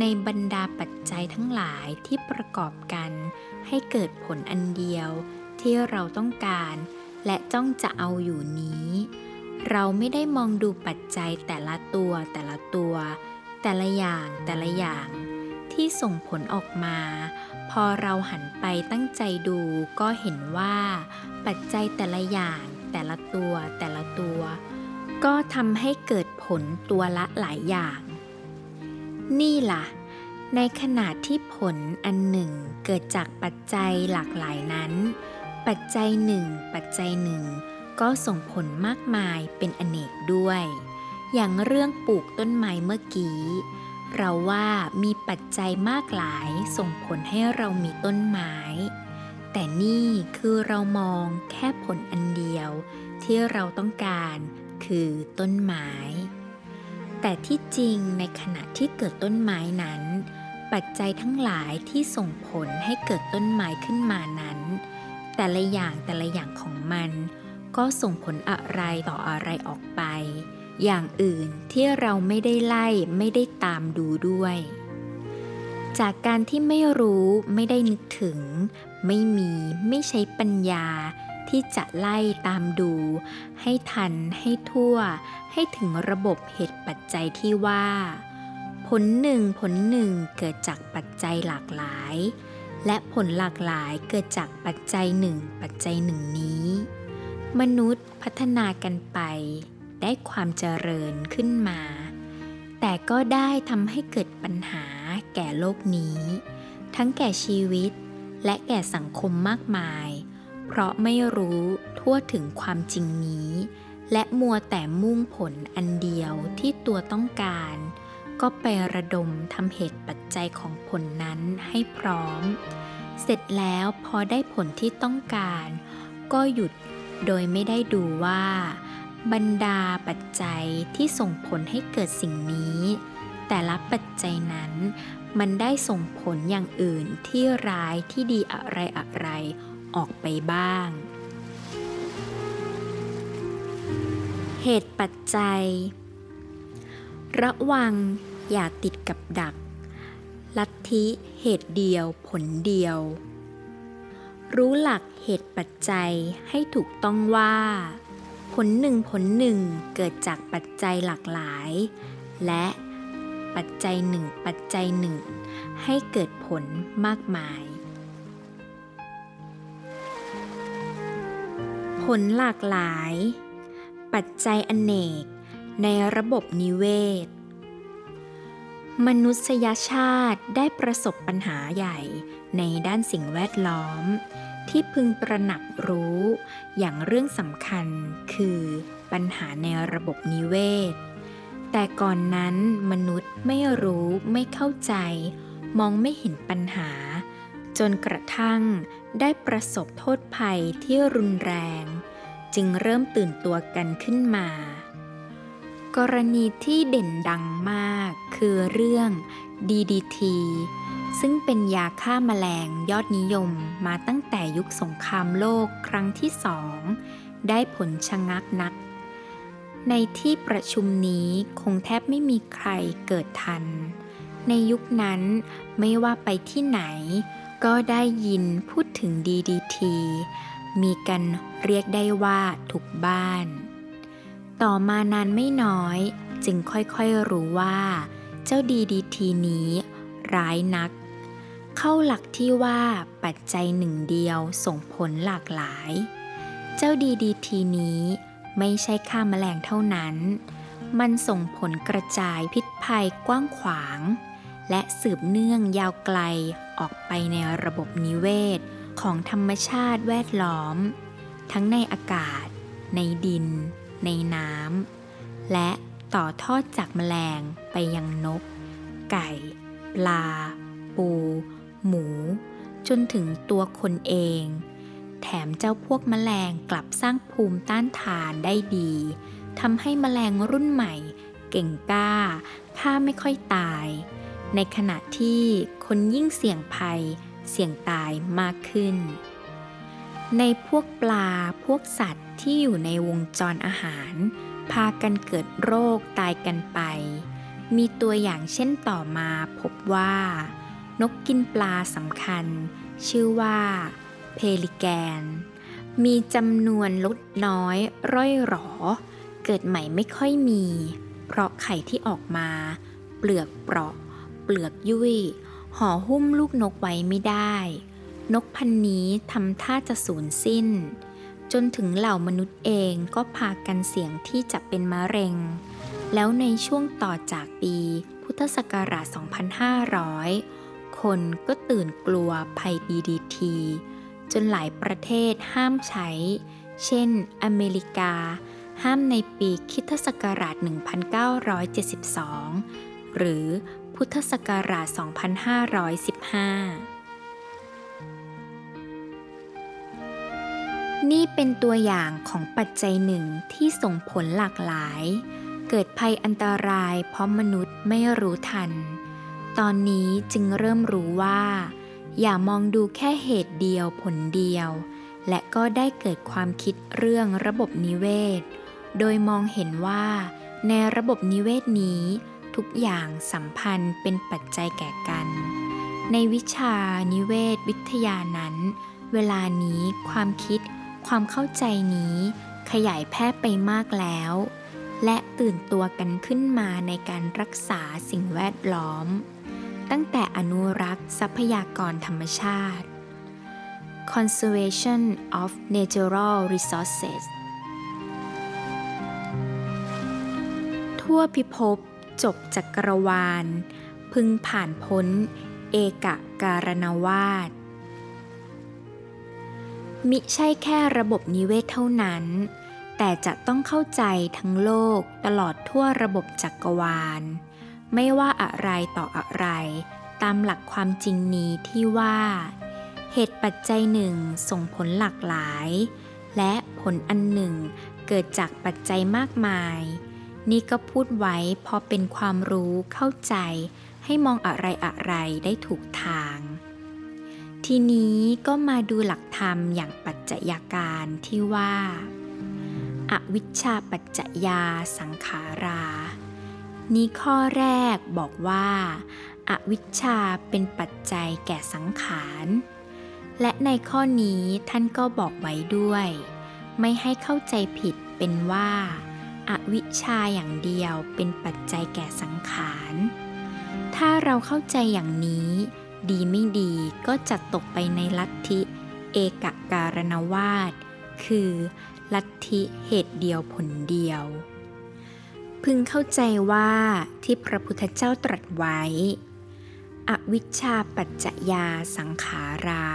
ในบรรดาปัจจัยทั้งหลายที่ประกอบกัน ให้เกิดผลอันเดียวที่เราต้องการ และจ้องจะเอาอยู่นี้ เราไม่ได้มองดูปัจจัยแต่ละตัวแต่ละตัว แต่ละอย่างแต่ละอย่าง ที่ส่งผลออกมา พอเราหันไปตั้งใจดูก็เห็นว่า ปัจจัยแต่ละอย่างแต่ละตัวแต่ละตัว ก็ทำให้เกิดผลตัวละหลายอย่าง นี่ล่ะ ในขณะที่ผลอันหนึ่งเกิดจากปัจจัยหลากหลายนั้น ปัจจัยหนึ่งปัจจัยหนึ่ง ก็ส่งผลมากมายเป็นอเนกด้วย อย่างเรื่องปลูกต้นไม้เมื่อกี้ เราว่ามีปัจจัยมากหลายส่งผลให้เรามีต้นไม้ แต่นี่คือเรามองแค่ผลอันเดียว ที่เราต้องการคือต้นไม้ แต่ที่จริงในขณะที่เกิดต้นไม้นั้น ปัจจัยทั้งหลายที่ส่งผลให้เกิดต้นไม้ขึ้นมานั้น แต่ละอย่างแต่ละอย่างของมัน ก็ส่งผลอะไรต่ออะไรออกไป อย่างอื่นที่เราไม่ได้ไล่ไม่ได้ตามดูด้วย จากการที่ไม่รู้ไม่ได้นึกถึง ไม่มีไม่ใช้ปัญญาที่จะไล่ตามดู ให้ทันให้ทั่ว ให้ถึงระบบเหตุปัจจัยที่ว่า ผลหนึ่งผลหนึ่งเกิดจากปัจจัยหลากหลาย และผลหลากหลายเกิดจากปัจจัยหนึ่งปัจจัยหนึ่งนี้ มนุษย์พัฒนากันไป ได้ความเจริญขึ้นมา แต่ก็ได้ทำให้เกิดปัญหาแก่โลกนี้ ทั้งแก่ชีวิตและแก่สังคมมากมาย เพราะไม่รู้ทั่วถึงความจริงนี้ และมัวแต่มุ่งผลอันเดียวที่ตัวต้องการ ก็ไประดมทำเหตุปัจจัยของผลนั้นให้พร้อม เสร็จแล้วพอได้ผลที่ต้องการ ก็หยุด โดยไม่ได้ดูว่า บรรดาปัจจัยที่ส่งผลให้เกิดสิ่งนี้ แต่ละปัจจัยนั้น มันได้ส่งผลอย่างอื่นที่ร้ายที่ดีอะไรอะไรออกไปบ้าง เหตุปัจจัย ระวังอย่าติดกับดัก ลัทธิเหตุเดียวผลเดียว รู้หลักเหตุปัจจัยให้ถูกต้องว่า ผลหนึ่งผลหนึ่งเกิดจากปัจจัยหลากหลาย และปัจจัยหนึ่งปัจจัยหนึ่งให้เกิดผลมากมาย ผลหลากหลาย ปัจจัยอเนก ในระบบนิเวศ มนุษยชาติได้ประสบปัญหาใหญ่ในด้านสิ่งแวดล้อม ที่พึงตระหนักรู้ อย่างเรื่องสำคัญคือปัญหาในระบบนิเวศ แต่ก่อนนั้นมนุษย์ไม่รู้ไม่เข้าใจ มองไม่เห็นปัญหา จนกระทั่งได้ประสบโทษภัยที่รุนแรง จึงเริ่มตื่นตัวกันขึ้นมา กรณีที่เด่นดังมากคือเรื่อง DDT ซึ่งเป็นยาฆ่ามาแมลงยอดนิยมมาตั้งแต่ยุคสงครามโลกครั้งที่สอง ได้ผลชะงักนัก ในที่ประชุมนี้คงแทบไม่มีใครเกิดทัน ในยุคนั้นไม่ว่าไปที่ไหน ก็ได้ยินพูดถึง DDT มีกันเรียกได้ว่าทุกบ้าน ต่อมานานไม่น้อยจึงค่อยๆรู้ว่า เจ้า DDT นี้ร้ายนัก เข้าหลักที่ว่าปัจจัยหนึ่งเดียวส่งผลหลากหลาย เจ้า DDT นี้ไม่ใช่ฆ่าแมลงเท่านั้น มันส่งผลกระจายพิษภัยกว้างขวาง และสืบเนื่องยาวไกลออกไปในระบบนิเวศ ของธรรมชาติแวดล้อม ทั้งในอากาศ ในดิน ในน้ำและต่อทอดจากแมลงไปยังนก ไก่ ปลา ปู หมู จนถึงตัวคนเอง แถมเจ้าพวกแมลงกลับสร้างภูมิต้านทานได้ดีทำให้แมลงรุ่นใหม่ เก่งกล้าฆ่าไม่ค่อยตาย ในขณะที่คนยิ่งเสี่ยงภัย เสี่ยงตายมากขึ้น ในพวกปลาพวกสัตว์ที่อยู่ในวงจรอาหาร พากันเกิดโรคตายกันไป มีตัวอย่างเช่นต่อมาพบว่า นกกินปลาสำคัญ ชื่อว่าเพลิแกน มีจำนวนลดน้อย ร่อยหรอ เกิดใหม่ไม่ค่อยมี เพราะไข่ที่ออกมา เปลือกเปราะ เปลือกยุ่ยห่อหุ้มลูกนกไว้ไม่ได้ นกพันนี้ทำท่าจะสูญสิ้น จนถึงเหล่ามนุษย์เองก็พากันเสี่ยงที่จะเป็นมะเร็ง แล้วในช่วงต่อจากปีพุทธศักราช 2500 คนก็ตื่นกลัวภัย DDT จนหลายประเทศห้ามใช้ เช่น อเมริกา ห้ามในปีคริสตศักราช 1972 หรือพุทธศักราช 2515นี่เป็นตัวอย่างของปัจจัยหนึ่งที่ส่งผลหลากหลาย เกิดภัยอันตรายเพราะมนุษย์ไม่รู้ทัน ตอนนี้จึงเริ่มรู้ว่า อย่ามองดูแค่เหตุเดียวผลเดียว และก็ได้เกิดความคิดเรื่องระบบนิเวศ โดยมองเห็นว่า ในระบบนิเวศนี้ ทุกอย่างสัมพันธ์เป็นปัจจัยแก่กัน ในวิชานิเวศวิทยานั้น เวลานี้ความคิด ความเข้าใจนี้ ขยายแพร่ไปมากแล้วและตื่นตัวกันขึ้นมาในการรักษาสิ่งแวดล้อม ตั้งแต่อนุรักษ์ทรัพยากรธรรมชาติ Conservation of Natural Resources ทั่วพิภพจบจักรวาล พึงผ่านพ้น เอกการณวาดมิใช่แค่ระบบนิเวศเท่านั้น แต่จะต้องเข้าใจทั้งโลกตลอดทั่วระบบจักรวาล ไม่ว่าอะไรต่ออะไร ตามหลักความจริงนี้ที่ว่า เหตุปัจจัยหนึ่งส่งผลหลากหลาย และผลอันหนึ่งเกิดจากปัจจัยมากมาย นี่ก็พูดไว้พอเป็นความรู้เข้าใจให้มองอะไรอะไรได้ถูกทาง ทีนี้ก็มาดูหลักธรรมอย่างปัจจัยาการที่ว่า อวิชชาปัจจยาสังขารา นี้ข้อแรกบอกว่าอาวิชชาเป็นปัจจัยแก่สังขาร และในข้อนี้ท่านก็บอกไว้ด้วย ไม่ให้เข้าใจผิดเป็นว่าอาวิชชาอย่างเดียวเป็นปัจจัยแก่สังขาร ถ้าเราเข้าใจอย่างนี้ ดีไม่ดีก็จะตกไปในลัทธิเอกการณวาดคือ ลัทธิเหตุเดียวผลเดียว พึงเข้าใจว่าที่พระพุทธเจ้าตรัสไว้ อวิชชาปัจจยาสังขารา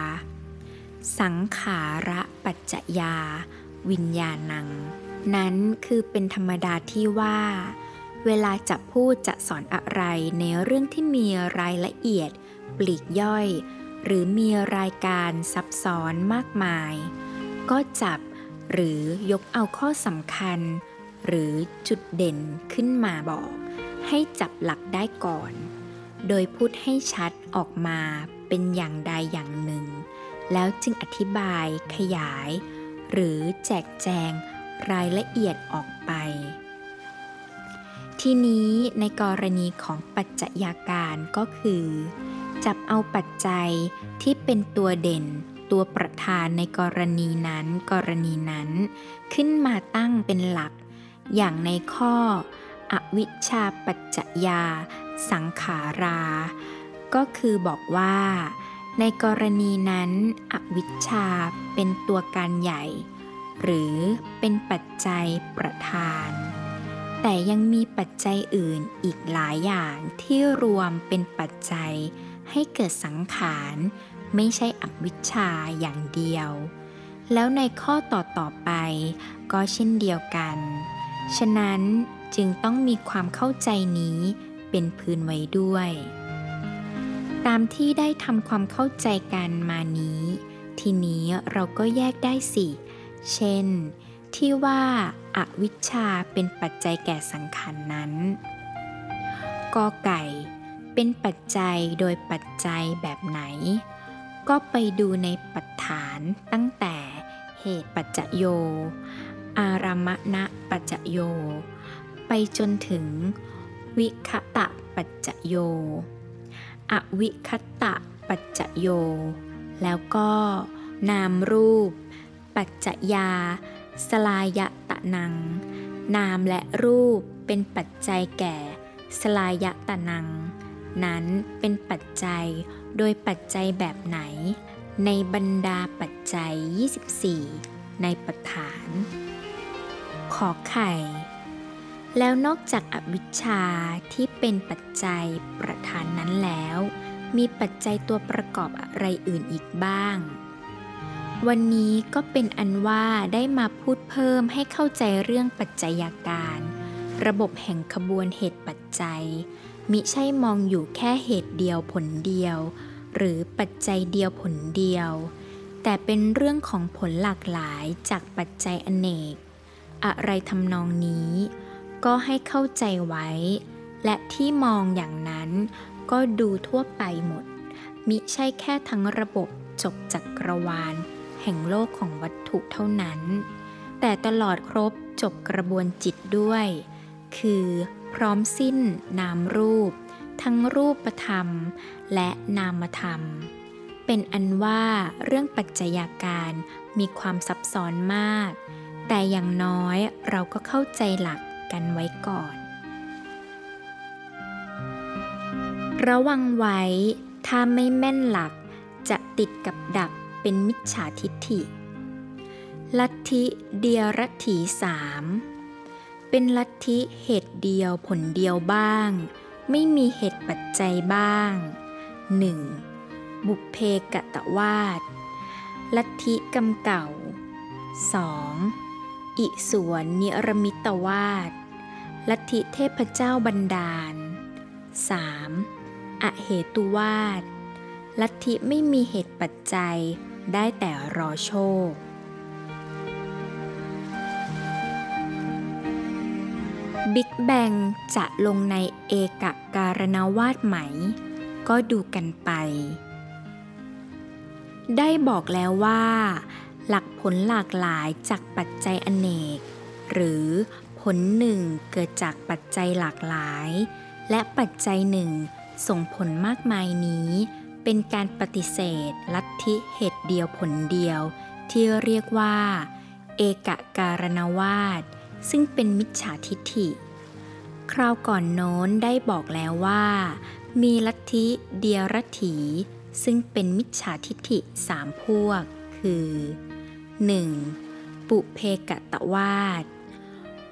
สังขาระปัจจยา วิญญาณัง นั้นคือเป็นธรรมดาที่ว่า เวลาจะพูดจะสอนอะไรในเรื่องที่มีรายละเอียด ปลีกย่อย หรือมีรายการซับซ้อนมากมาย ก็จับหรือยกเอาข้อสำคัญ หรือจุดเด่นขึ้นมาบอก ให้จับหลักได้ก่อน โดยพูดให้ชัดออกมาเป็นอย่างใดอย่างหนึ่ง แล้วจึงอธิบายขยาย หรือแจกแจงรายละเอียดออกไป ทีนี้ในกรณีของปัจจัยาการก็คือ จับเอาปัจจัยที่เป็นตัวเด่นตัวประธานในกรณีนั้นกรณีนั้น ขึ้นมาตั้งเป็นหลัก อย่างในข้อ อวิชชาปัจจยา สังขารา ก็คือบอกว่า ในกรณีนั้น อวิชชาเป็นตัวการใหญ่ หรือเป็นปัจจัยประธาน แต่ยังมีปัจจัยอื่นอีกหลายอย่างที่รวมเป็นปัจจัยให้เกิดสังขารไม่ใช่อวิชชาอย่างเดียว แล้วในข้อต่อต่อไปก็เช่นเดียวกัน ฉะนั้นจึงต้องมีความเข้าใจนี้เป็นพื้นไว้ด้วย ตามที่ได้ทำความเข้าใจกันมานี้ ทีนี้เราก็แยกได้สิ เช่น ที่ว่าอาวิชชาเป็นปัจจัยแก่สังขารนนั้นกอไก่ เป็นปัจจัยโดยปัจจัยแบบไหน ก็ไปดูในปัจฐานตั้งแต่เหตุปัจจโย อารามณะปัจจโย ไปจนถึง วิคตะปัจจโย อวิคตะปัจจโย แล้วก็นามรูป ปัจจยา สลายตะนัง นามและรูปเป็นปัจจัยแก่ สลายตะนัง นั้นเป็นปัจจัยโดยปัจจัยแบบไหน ในบรรดาปัจจัย 24 ในปฐาน ขอไข่ แล้วนอกจากอวิชชาที่เป็นปัจจัยประธานนั้นแล้ว มีปัจจัยตัวประกอบอะไรอื่นอีกบ้าง วันนี้ก็เป็นอันว่าได้มาพูดเพิ่มให้เข้าใจเรื่องปัจจัยาการ ระบบแห่งขบวนเหตุปัจจัย มิใช่มองอยู่แค่เหตุเดียวผลเดียว หรือปัจจัยเดียวผลเดียวแต่เป็นเรื่องของผลหลากหลายจากปัจจัยอเนก อะไรทำนองนี้ ก็ให้เข้าใจไว้ และที่มองอย่างนั้นก็ดูทั่วไปหมด มิใช่แค่ทั้งระบบจบจักกรวาล แห่งโลกของวัตถุเท่านั้น แต่ตลอดครบจบกระบวนจิตด้วย คือพร้อมสิ้นนามรูป ทั้งรูปธรรม และนามธรรม เป็นอันว่าเรื่องปัจจัยาการมีความซับซ้อนมาก แต่อย่างน้อยเราก็เข้าใจหลักกันไว้ก่อน ระวังไว้ ถ้าไม่แม่นหลักจะติดกับดักเป็นมิจฉาทิฏฐิ ลัทธิเดียรัตถีสามเป็นลัทธิเหตุเดียวผลเดียวบ้าง ไม่มีเหตุปัจจัยบ้าง 1. บุพเพกะตะวาดลัทธิกรรมเก่า 2. อิสวนนิรมิตวาดลัทธิเทพเจ้าบันดาล 3. อเหตุวาดลัทธิไม่มีเหตุปัจจัยได้แต่รอโชคบิ๊กแบงจะลงในเอกการณวาดไหม ก็ดูกันไป ได้บอกแล้วว่า หลักผลหลากหลายจากปัจจัยอเนก หรือผลหนึ่งเกิดจากปัจจัยหลากหลาย และปัจจัยหนึ่งส่งผลมากมายนี้ เป็นการปฏิเสธ ลัทธิเหตุเดียวผลเดียว ที่เรียกว่า เอกการณวาดซึ่งเป็นมิจฉาทิฏฐิ คราวก่อนโน้นได้บอกแล้วว่า มีลัทธิเดียรถีซึ่งเป็นมิจฉาทิฏฐิสามพวก คือ 1. ปุเพกะตะวาด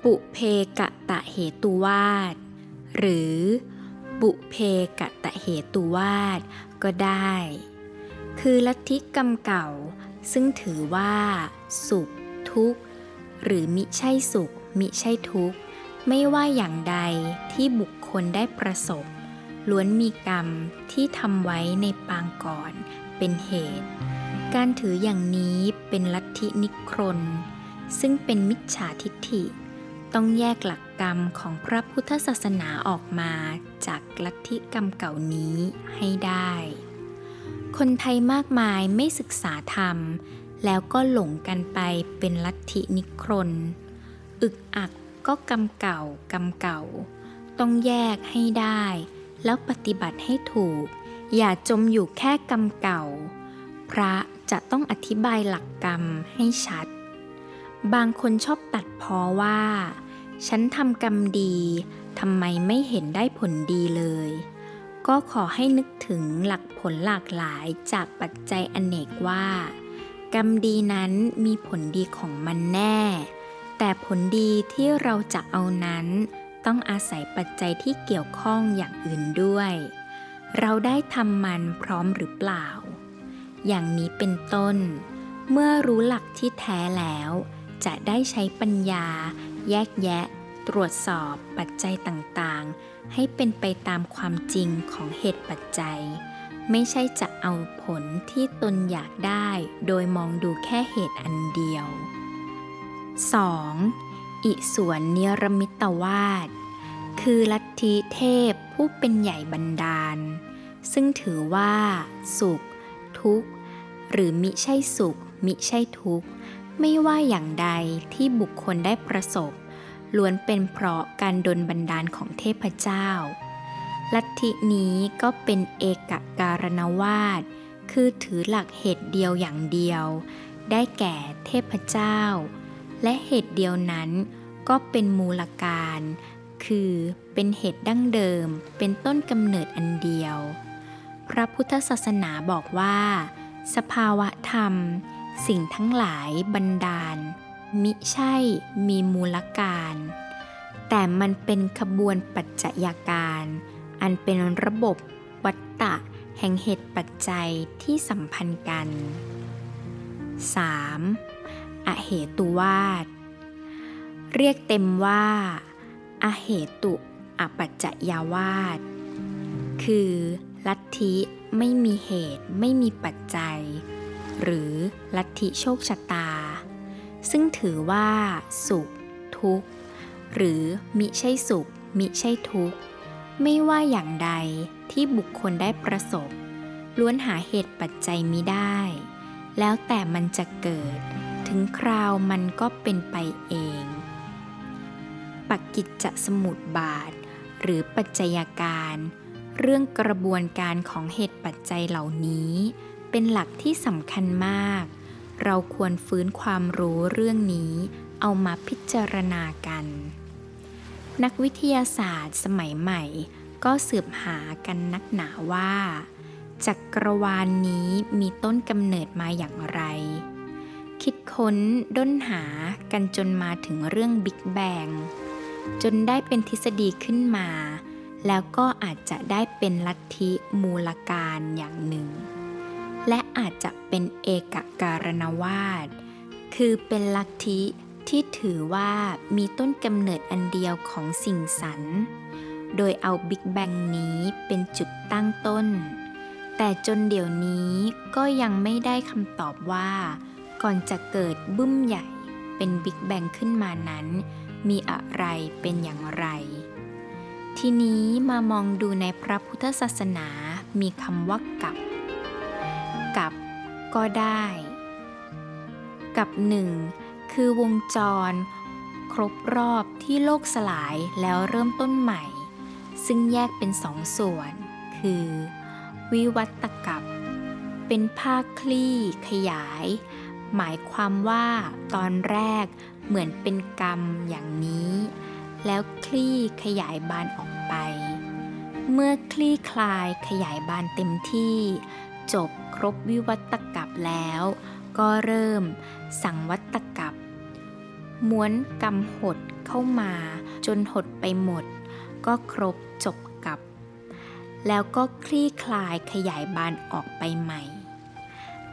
ปุเพกะตะเหตุวาดหรือปุเพกะตะเหตุวาดก็ได้ คือลัทธิกรรมเก่า ซึ่งถือว่า สุข ทุกข์ หรือมิใช่สุข มิใช่ทุกข์ ไม่ว่าอย่างใดที่บุคคลได้ประสบ ล้วนมีกรรมที่ทำไว้ในปางก่อนเป็นเหตุ การถืออย่างนี้เป็นลัทธินิครน ซึ่งเป็นมิจฉาทิฏฐิ ต้องแยกหลักกรรมของพระพุทธศาสนาออกมาจากลัทธิกรรมเก่านี้ให้ได้ คนไทยมากมายไม่ศึกษาธรรม แล้วก็หลงกันไปเป็นลัทธินิครน อึกอักก็กรรมเก่ากรรมเก่า ต้องแยกให้ได้ แล้วปฏิบัติให้ถูก อย่าจมอยู่แค่กรรมเก่า พระ จะต้องอธิบายหลักกรรมให้ชัด บางคนชอบตัดพ้อว่า ฉันทำกรรมดีทำไมไม่เห็นได้ผลดีเลย ก็ขอให้นึกถึงหลักผลหลากหลายจากปัจจัยอเนกว่า กรรมดีนั้นมีผลดีของมันแน่ แต่ผลดีที่เราจะเอานั้น ต้องอาศัยปัจจัยที่เกี่ยวข้องอย่างอื่นด้วย เราได้ทำมันพร้อมหรือเปล่า อย่างนี้เป็นต้น เมื่อรู้หลักที่แท้แล้ว จะได้ใช้ปัญญา แยกแยะ ตรวจสอบปัจจัยต่างๆ ให้เป็นไปตามความจริงของเหตุปัจจัย ไม่ใช่จะเอาผลที่ตนอยากได้ โดยมองดูแค่เหตุอันเดียว 2. อิสวนเนรมิตวาดคือลัทธิเทพผู้เป็นใหญ่บันดาล ซึ่งถือว่า สุข ทุกข์ หรือมิใช่สุข มิใช่ทุกข์ ไม่ว่าอย่างใดที่บุคคลได้ประสบ ล้วนเป็นเพราะการดลบันดาลของเทพเจ้า ลัทธินี้ก็เป็นเอกการณวาดคือถือหลักเหตุเดียวอย่างเดียว ได้แก่เทพเจ้า และเหตุเดียวนั้นก็เป็นมูลการ คือเป็นเหตุดั้งเดิม เป็นต้นกำเนิดอันเดียว พระพุทธศาสนาบอกว่า สภาวะธรรม สิ่งทั้งหลายบันดาล มิใช่มีมูลการ แต่มันเป็นขบวนปัจจัยการ อันเป็นระบบวัตตะ แห่งเหตุปัจจัยที่สัมพันธ์กัน 3. อเหตุวาดเรียกเต็มว่า อเหตุ อปัจจยาวาดคือ ลัทธิไม่มีเหตุไม่มีปัจจัย หรือลัทธิโชคชะตา ซึ่งถือว่า สุข ทุกข์ หรือมิใช่สุข มิใช่ทุกข์ ไม่ว่าอย่างใดที่บุคคลได้ประสบ ล้วนหาเหตุปัจจัยมิได้ แล้วแต่มันจะเกิด ถึงคราวมันก็เป็นไปเอง ปักกิจจะสมุดบาท หรือปัจจัยการ เรื่องกระบวนการของเหตุปัจจัยเหล่านี้ เป็นหลักที่สำคัญมาก เราควรฟื้นความรู้เรื่องนี้เอามาพิจารณากัน นักวิทยาศาสตร์สมัยใหม่ ก็สืบหากันนักหนาว่าจักรวาลนนี้มีต้นกำเนิดมาอย่างไร คิดค้นด้นหากันจนมาถึงเรื่องบิ๊กแบงจนได้เป็นทฤษฎีขึ้นมา แล้วก็อาจจะได้เป็นลัทธิมูลการอย่างหนึ่ง และอาจจะเป็นเอกการณวาดคือเป็นลัทธิที่ถือว่ามีต้นกำเนิดอันเดียวของสิ่งสรรโดยเอาบิ๊กแบงนี้เป็นจุดตั้งต้น แต่จนเดี๋ยวนี้ก็ยังไม่ได้คำตอบว่า ก่อนจะเกิดบึ้มใหญ่เป็นบิ๊กแบงขึ้นมานั้น มีอะไรเป็นอย่างไร ทีนี้มามองดูในพระพุทธศาสนามีคำว่ากับ กับก็ได้ กับหนึ่งคือวงจร ครบรอบที่โลกสลายแล้วเริ่มต้นใหม่ ซึ่งแยกเป็นสองส่วน คือ วิวัตกับ เป็นภาคคลี่ขยาย หมายความว่าตอนแรกเหมือนเป็นกรรมอย่างนี้ แล้วคลี่ขยายบานออกไป เมื่อคลี่คลายขยายบานเต็มที่ จบครบวิวัตกับแล้ว ก็เริ่มสังวัตกับ ม้วนกรรมหดเข้ามาจนหดไปหมด ก็ครบจบกับ แล้วก็คลี่คลายขยายบานออกไปใหม่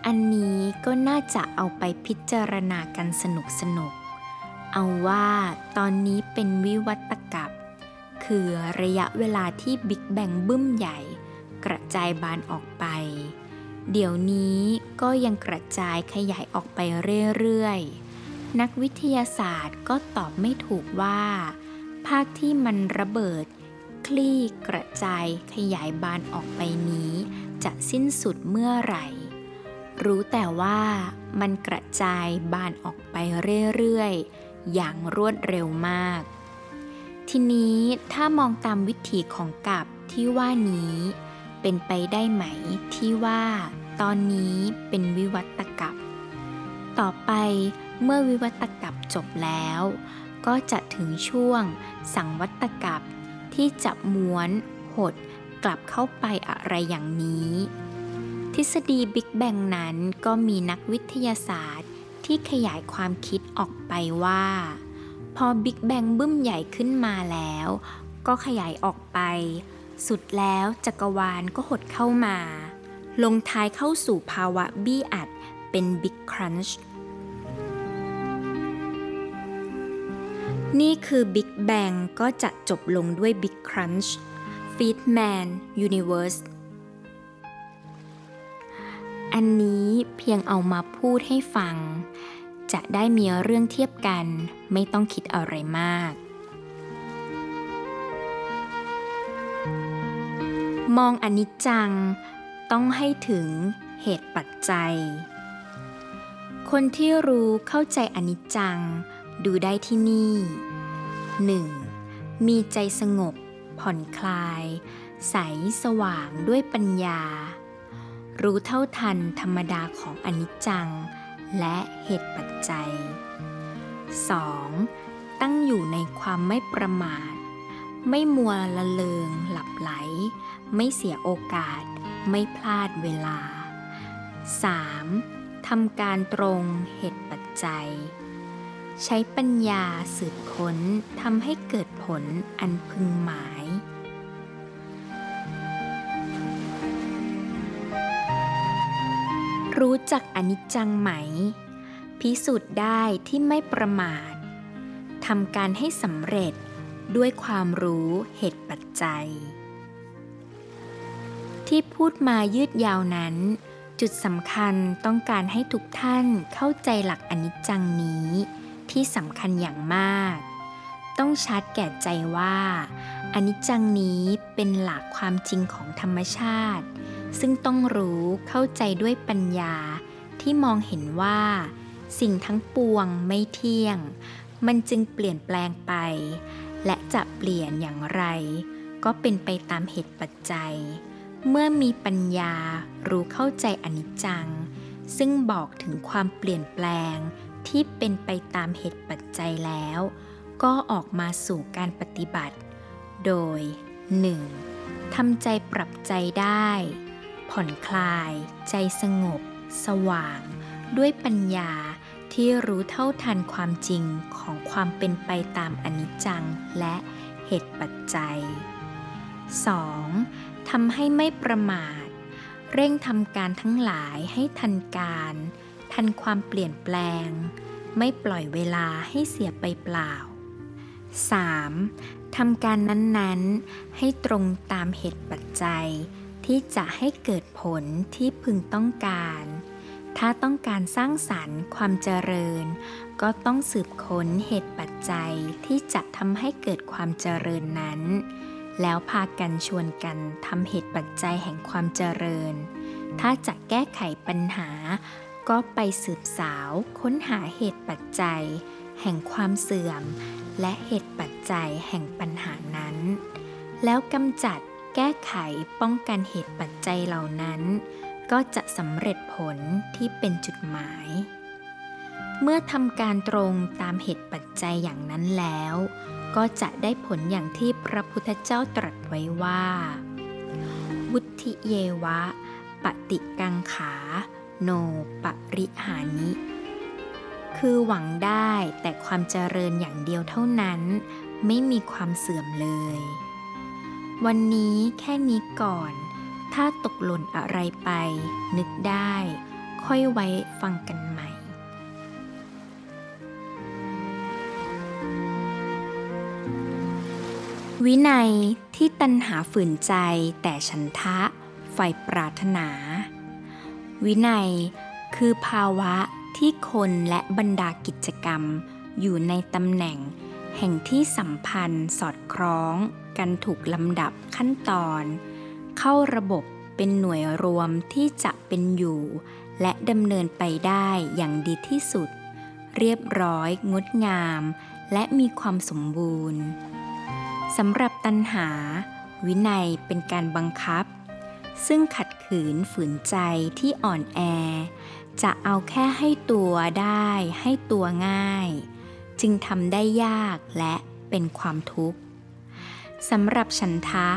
อันนี้ก็น่าจะเอาไปพิจารณากันสนุกสนุก เอาว่าตอนนี้เป็นวิวัตกับ คือระยะเวลาที่บิ๊กแบงบึ้มใหญ่ กระจายบานออกไป เดี๋ยวนี้ก็ยังกระจายขยายออกไปเรื่อยๆ นักวิทยาศาสตร์ก็ตอบไม่ถูกว่า ภาคที่มันระเบิด คลี่กระจายขยายบานออกไปนี้ จะสิ้นสุดเมื่อไหร่ รู้แต่ว่ามันกระจายบานออกไปเรื่อยๆ อย่างรวดเร็วมาก ทีนี้ถ้ามองตามวิถีของกับที่ว่านี้ เป็นไปได้ไหมที่ว่า ตอนนี้เป็นวิวัตกับ ต่อไปเมื่อวิวัตกับจบแล้ว ก็จะถึงช่วงสังวัตกับที่จะม้วนหดกลับเข้าไปอะไรอย่างนี้ ทฤษฎีบิ๊กแบงนั้นก็มีนักวิทยาศาสตร์ ที่ขยายความคิดออกไปว่า พอบิ๊กแบงบึ้มใหญ่ขึ้นมาแล้ว ก็ขยายออกไป สุดแล้วจักรวาลก็หดเข้ามา ลงท้ายเข้าสู่ภาวะบี้อัดเป็นบิ๊กครันช์นี่คือ Big Bang ก็จะจบลงด้วย Big Crunch Feedman Universe อันนี้เพียงเอามาพูดให้ฟัง จะได้มีเรื่องเทียบกัน ไม่ต้องคิดอะไรมาก มองอนิจจัง ต้องให้ถึงเหตุปัจจัย คนที่รู้เข้าใจอนิจจัง ดูได้ที่นี่ 1. มีใจสงบ ผ่อนคลาย ใสสว่างด้วยปัญญา รู้เท่าทันธรรมดาของอนิจจัง และเหตุปัจจัย 2. ตั้งอยู่ในความไม่ประมาท ไม่มัวละเลงหลับไหล ไม่เสียโอกาส ไม่พลาดเวลา 3. ทำการตรงเหตุปัจจัย ใช้ปัญญาสืบค้นทำให้เกิดผลอันพึงหมาย รู้จักอนิจจังไหม พิสูจน์ได้ที่ไม่ประมาททำการให้สำเร็จด้วยความรู้เหตุปัจจัย ที่พูดมายืดยาวนั้น จุดสำคัญต้องการให้ทุกท่านเข้าใจหลักอนิจจังนี้ที่สำคัญอย่างมาก ต้องชัดแก่ใจว่าอนิจจังนี้เป็นหลักความจริงของธรรมชาติ ซึ่งต้องรู้เข้าใจด้วยปัญญาที่มองเห็นว่า สิ่งทั้งปวงไม่เที่ยง มันจึงเปลี่ยนแปลงไป และจะเปลี่ยนอย่างไร ก็เป็นไปตามเหตุปัจจัย เมื่อมีปัญญารู้เข้าใจอนิจจัง ซึ่งบอกถึงความเปลี่ยนแปลงที่เป็นไปตามเหตุปัจจัยแล้ว ก็ออกมาสู่การปฏิบัติ โดย 1. ทำใจปรับใจได้ ผ่อนคลาย ใจสงบ สว่าง ด้วยปัญญาที่รู้เท่าทันความจริงของความเป็นไปตามอนิจจังและเหตุปัจจัย 2. ทำให้ไม่ประมาท เร่งทำการทั้งหลายให้ทันการ ทันความเปลี่ยนแปลง ไม่ปล่อยเวลาให้เสียไปเปล่า 3. ทำการนั้นๆ ให้ตรงตามเหตุปัจจัย ที่จะให้เกิดผลที่พึงต้องการ ถ้าต้องการสร้างสรรค์ความเจริญ ก็ต้องสืบค้นเหตุปัจจัยที่จะทำให้เกิดความเจริญนั้น แล้วพากันชวนกันทำเหตุปัจจัยแห่งความเจริญ ถ้าจะแก้ไขปัญหา ก็ไปสืบสาวค้นหาเหตุปัจจัย แห่งความเสื่อม และเหตุปัจจัยแห่งปัญหานั้น แล้วกำจัด แก้ไขป้องกันเหตุปัจจัยเหล่านั้น ก็จะสำเร็จผลที่เป็นจุดหมาย เมื่อทำการตรงตามเหตุปัจจัยอย่างนั้นแล้ว ก็จะได้ผลอย่างที่พระพุทธเจ้าตรัสไว้ว่า วุธิเยวะ ปฏิกังขา โนปริหานิ คือหวังได้แต่ความเจริญอย่างเดียวเท่านั้น ไม่มีความเสื่อมเลย วันนี้แค่นี้ก่อน ถ้าตกหล่นอะไรไป นึกได้ ค่อยไว้ฟังกันใหม่วินัยที่ตัณหาฝืนใจแต่ฉันทะไฟปรารถนา วินัยคือภาวะที่คนและบรรดากิจกรรม อยู่ในตำแหน่ง แห่งที่สัมพันธ์สอดคล้อง กันถูกลำดับขั้นตอน เข้าระบบเป็นหน่วยรวมที่จะเป็นอยู่ และดำเนินไปได้อย่างดีที่สุด เรียบร้อย งดงาม และมีความสมบูรณ์สำหรับตัณหา วินัยเป็นการบังคับ ซึ่งขัดขืนฝืนใจที่อ่อนแอ จะเอาแค่ให้ตัวได้ให้ตัวง่าย จึงทำได้ยากและเป็นความทุกข์ สำหรับฉันทะ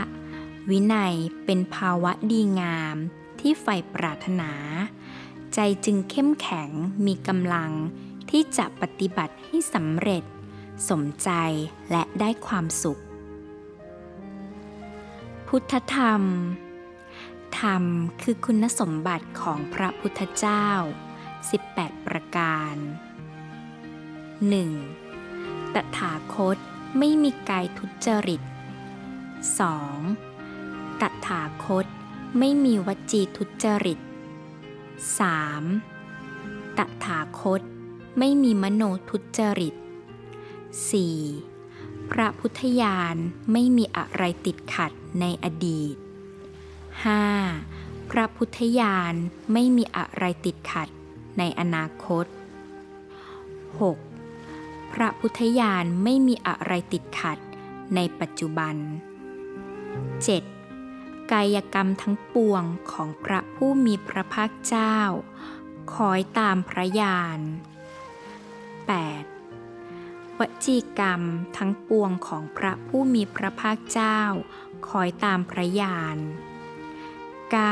วินัยเป็นภาวะดีงามที่ใฝ่ปรารถนา ใจจึงเข้มแข็งมีกำลังที่จะปฏิบัติให้สำเร็จ สมใจและได้ความสุข พุทธธรรม ธรรมคือคุณสมบัติของพระพุทธเจ้า 18 ประการ 1. ตถาคตไม่มีกายทุจริต 2. ตถาคตไม่มีวจีทุจริต 3. ตถาคตไม่มีมโนทุจริต 4. พระพุทธญาณไม่มีอะไรติดขัดในอดีต 5. พระพุทธญาณไม่มีอะไรติดขัดในอนาคต 6. พระพุทธญาณไม่มีอะไรติดขัดในปัจจุบัน 7. กายกรรมทั้งปวงของพระผู้มีพระภาคเจ้า คอยตามพระญาณ 8. วจีกรรมทั้งปวงของพระผู้มีพระภาคเจ้า คอยตามพระญาณ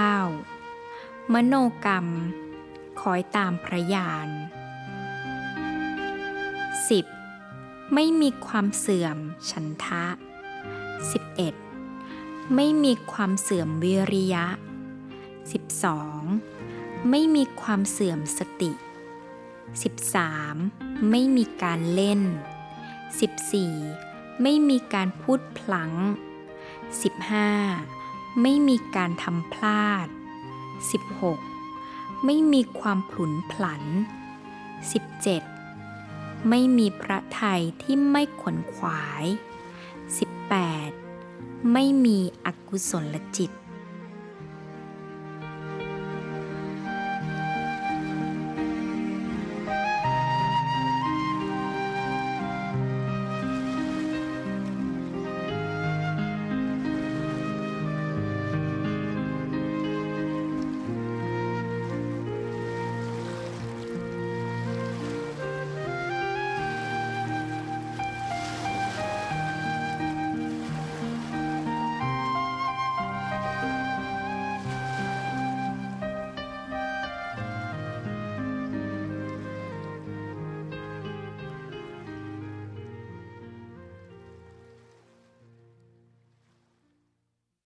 9. มโนกรรม คอยตามพระญาณ 10. ไม่มีความเสื่อมฉันทะ 11. ไม่มีความเสื่อมวิริยะ 12. ไม่มีความเสื่อมสติ 13. ไม่มีการเล่น 14. ไม่มีการพูดพลั้ง 15. ไม่มีการทำพลาด 16. ไม่มีความผุนผลัน 17. ไม่มีพระไทยที่ไม่ขวนขวาย 18. ไม่มีอกุศลจิต